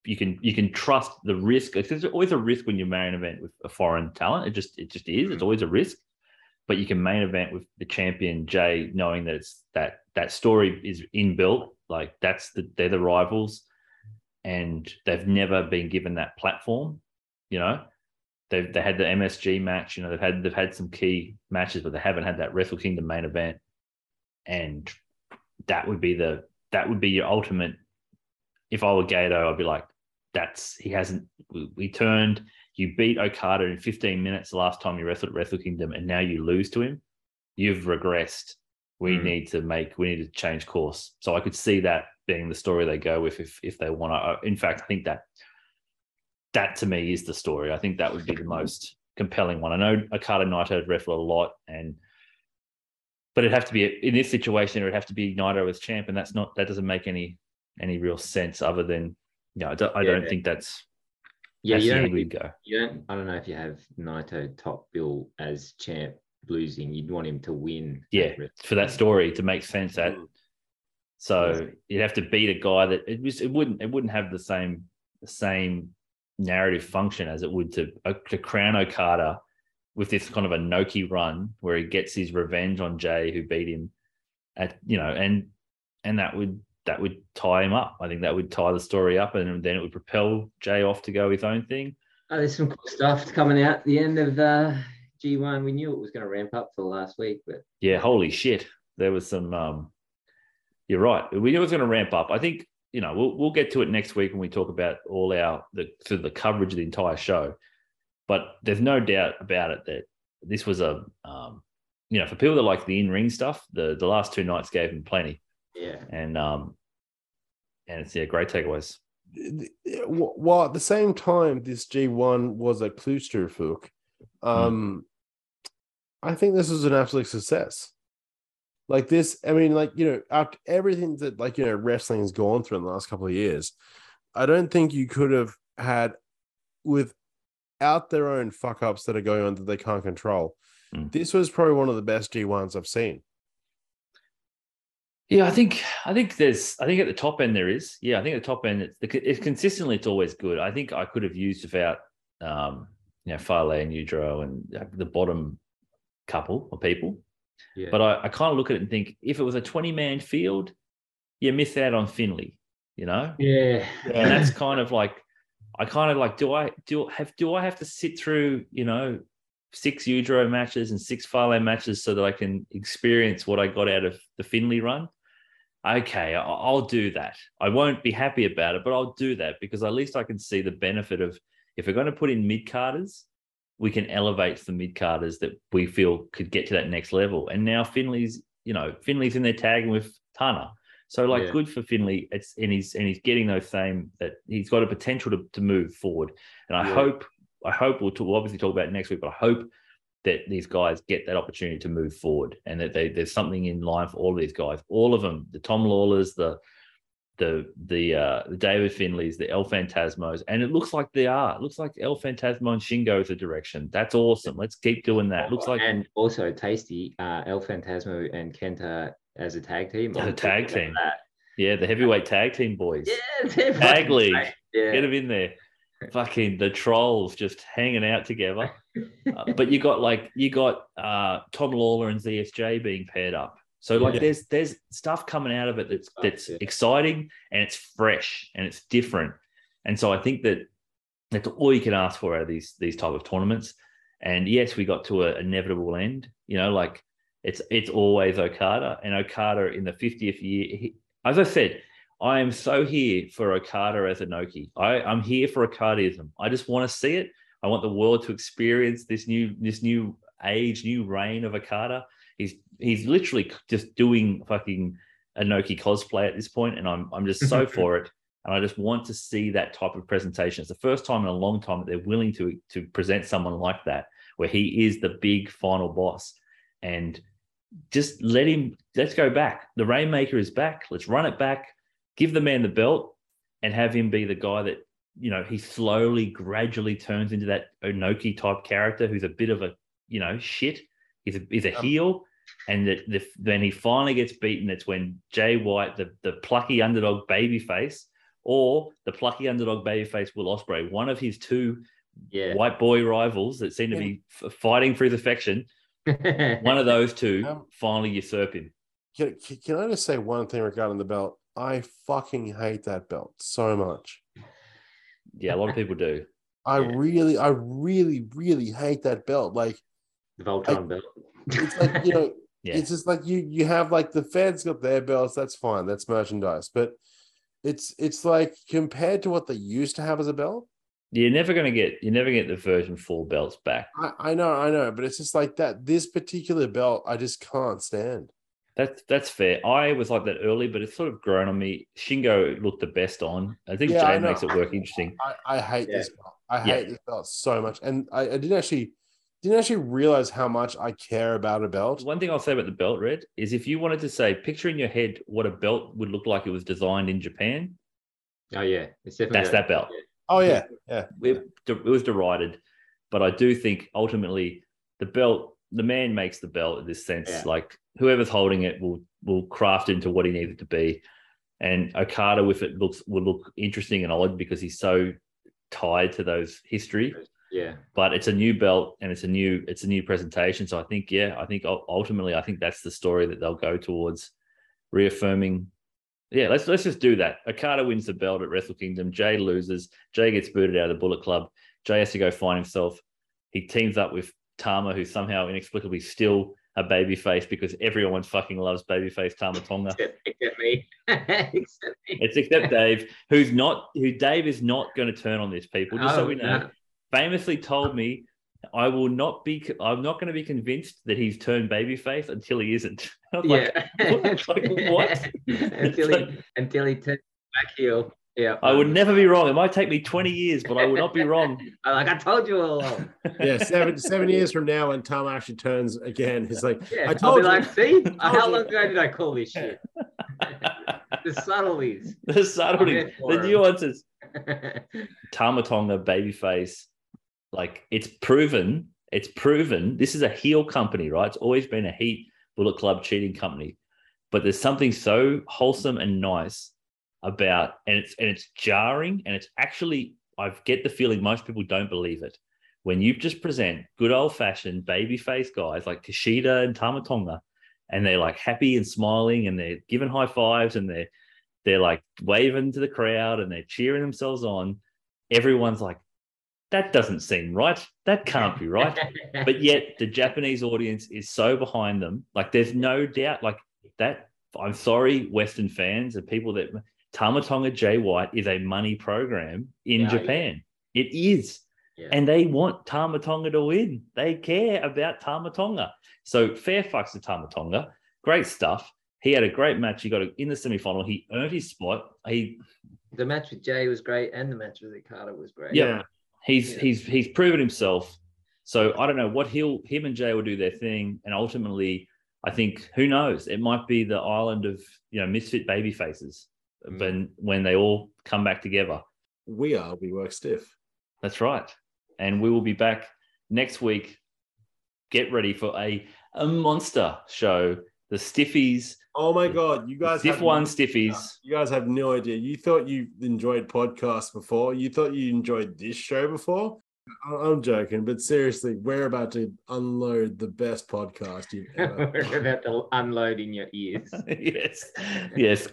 you can you can trust the risk. There's always a risk when you main event with a foreign talent. It just it just is. It's mm-hmm. always a risk. But you can main event with the champion Jay, knowing that it's that that story is inbuilt. Like that's the they're the rivals, and they've never been given that platform. You know, they've they had the MSG match. You know, they've had they've had some key matches, but they haven't had that Wrestle Kingdom main event. And that would be the that would be your ultimate. If I were Gedo, I'd be like, that's he hasn't. We, we turned. You beat Okada in 15 minutes the last time you wrestled at Wrestle Kingdom, and now you lose to him. You've regressed. We Mm. need to make. We need to change course. So I could see that being the story they go with if if they want to. In fact, I think that that to me is the story. I think that would be the most compelling one. I know Okada Naito have wrestled a lot, and but it'd have to be in this situation. It would have to be Naito as champ, and that's not that doesn't make any any real sense other than you know, I don't, I don't Yeah. think that's Yeah, that's you don't, go. you don't I don't know if you have Naito top bill as champ losing. You'd want him to win. Yeah, for that story to make sense. That Mm. so you'd have to beat a guy that it was it wouldn't it wouldn't have the same the same narrative function as it would to uh, to crown Okada with this kind of a Noki run where he gets his revenge on Jay who beat him at you know and and that would that would tie him up. I think that would tie the story up and then it would propel Jay off to go his own thing. Oh, there's some cool stuff coming out at the end of uh, G1. We knew it was going to ramp up for the last week, but Yeah, holy shit. There was some um you're right. We knew it was going to ramp up. I think, you know, we'll we'll get to it next week when we talk about all our the sort of the coverage of the entire show. But there's no doubt about it that this was a um you know, for people that like the in-ring stuff, the the last two nights gave them plenty. yeah, And um and it's yeah, great takeaways. Wh- While at the same time, this G1 was a Klusterfuck, um, I think this was an absolute success. Like this, I mean, like, you know, after everything that, like, you know, wrestling has gone through in the last couple of years, I don't think you could have had without their own fuck ups that are going on that they can't control. Mm. This was probably one of the best G1s I've seen. Yeah, I think I think there's I think at the top end there is. Yeah, I think at the top end it's, it's consistently it's always good. I think I could have used without um, you know Farley and Yujiro and the bottom couple of people. Yeah. But I, I kind of look at it and think if it was a 20 man field, you miss out on Finlay, you know? yeah. And that's kind of like, I kind of like, do I do have do I have to sit through, you know, six Yujiro matches and six Farley matches so that I can experience what I got out of the Finlay run? Okay, I'll do that. I won't be happy about it, but I'll do that because at least I can see the benefit of if we're going to put in mid carders, we can elevate the mid carders that we feel could get to that next level. And now Finlay's, you know, Finlay's in there tagging with Tana. So like Yeah. good for Finlay. It's and he's and he's getting those same that he's got a potential to, to move forward. And I Yeah. hope I hope we'll, talk, we'll obviously talk about it next week, but I hope that these guys get that opportunity to move forward and that they, there's something in line for all of these guys, all of them, the Tom Lawlors, the the the uh the David Finlays, the El Phantasmos, and it looks like they are. It looks like El Phantasmo and Shingo is the direction. That's awesome. Let's keep doing that. looks like and also tasty. Uh, El Phantasmo and Kenta as a tag team. A tag team. yeah, the heavyweight tag team boys. Yeah, Tag league. Yeah. Get them in there. Fucking the trolls just hanging out together. Uh, but you got like you got uh Tom Lawlor and ZSJ being paired up. So like Yeah. there's there's stuff coming out of it that's Oh, that's yeah. exciting and it's fresh and it's different. And so I think that that's all you can ask for out of these these type of tournaments. And yes, we got to an inevitable end. You know, like it's it's always Okada and Okada in the 50th year. he- as I said, I am so here for Okada as a Noki. I, I'm here for Okadaism. I just want to see it. I want the world to experience this new this new age, new reign of Okada. He's he's literally just doing fucking Inoki cosplay at this point, and I'm I'm just so for it. And I just want to see that type of presentation. It's the first time in a long time that they're willing to to present someone like that, where he is the big final boss, and just let him. Let's go back. The Rainmaker is back. Let's run it back. Give the man the belt, and have him be the guy that you know he slowly, gradually turns into that Inoki type character who's a bit of a you know shit. He's a he's a Um, heel, and that the, when he finally gets beaten, it's when Jay White, the the plucky underdog babyface, or the plucky underdog babyface Will Ospreay, one of his two Yeah. white boy rivals that seem to be f- fighting for his affection. One of those two Um, finally usurp him. Can, can can I just say one thing regarding the belt? I fucking hate that belt so much. Yeah, a lot of people do. I Yeah. really, I really, really hate that belt. Like the Voltron belt. it's like you know, Yeah. it's just like you you have like the fans got their belts. That's fine. That's merchandise. But it's it's like compared to what they used to have as a belt. You're never gonna get you're never get the version four belts back. I, I know, I know, but it's just like that. This particular belt, I just can't stand. That's that's fair. I was like that early, but it's sort of grown on me. Shingo looked the best on. I think Yeah, Jay know. makes it work interesting. I, I hate Yeah. this belt. I Yeah. hate this belt so much, and I, I didn't actually didn't actually realize how much I care about a belt. One thing I'll say about the belt, Red, is if you wanted to say, picture in your head what a belt would look like it was designed in Japan, Oh yeah, it's definitely that's that belt. Oh yeah, yeah. it, it was derided, but I do think ultimately the belt, the man makes the belt in this sense. Yeah. Like whoever's holding it will will craft it into what he needs it to be. And Okada with it looks will look interesting and odd because he's so tied to those history. Yeah. But it's a new belt and it's a new it's a new presentation. So I think yeah, I think ultimately I think that's the story that they'll go towards reaffirming. Yeah, let's let's just do that. Okada wins the belt at Wrestle Kingdom. Jay loses. Jay gets booted out of the Bullet Club. Jay has to go find himself. He teams up with Tama, who's somehow inexplicably still a babyface because everyone fucking loves babyface Tama Tonga. Except, except me. except me. It's except Dave, who's not who Dave is not going to turn on this people. Just so Oh, we know, no. famously told me I will not be. I'm not going to be convinced that he's turned babyface until he isn't. I'm like, Yeah. what? Like, what? until he until he turns back heel. Yeah. I would never be wrong. It might take me 20 years, but I would not be wrong. Like I told you all along. Yeah, seven seven years from now, when Tom actually turns again, he's like, Yeah. I I'll told be you. like, see, how you." long ago did I call this shit? the subtleties. the subtlety, I'm for the him. nuances. Tama Tonga babyface, like it's proven, it's proven. This is a heel company, right? It's always been a heat Bullet Club cheating company, but there's something so wholesome and nice about, and it's and it's jarring, and it's actually I get the feeling most people don't believe it when you just present good old fashioned babyface guys like Kushida and Tama Tonga and they're like happy and smiling and they're giving high fives and they're they're like waving to the crowd and they're cheering themselves on. Everyone's like, that doesn't seem right. That can't be right. but yet the Japanese audience is so behind them. Like there's no doubt, like that. I'm sorry, Western fans and people that Tama Tonga Jay White is a money program in Yeah, Japan. It is. Yeah. And they want Tama Tonga to win. They care about Tama Tonga. So fair fucks to Tama Tonga. Great stuff. He had a great match. He got a, in the semi-final. He earned his spot. He the match with Jay was great, and the match with Okada was great. Yeah. He's Yeah. he's he's proven himself. So I don't know what he'll him and Jay will do their thing, and ultimately, I think who knows? It might be the island of you know misfit baby faces, Mm. when when they all come back together. We are. We work stiff. That's right, and we will be back next week. Get ready for a a monster show. The Stiffies, Oh my god, you guys Stiff have One no- Stiffies. You guys have no idea. You thought you enjoyed podcasts before. You thought you enjoyed this show before. I- I'm joking, but seriously, we're about to unload the best podcast you've ever. We're about to unload in your ears. yes, yes.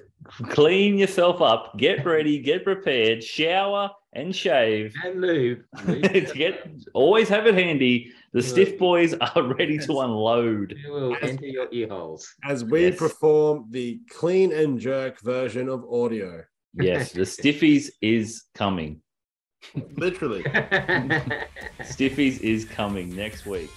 Clean yourself up. Get ready. Get prepared. Shower and shave. and lube. Lube. get always have it handy. The stiff boys are ready to unload. It will enter your ear holes. As we Yes. perform the clean and jerk version of audio. Yes, the stiffies is coming. Literally. Stiffies is coming next week.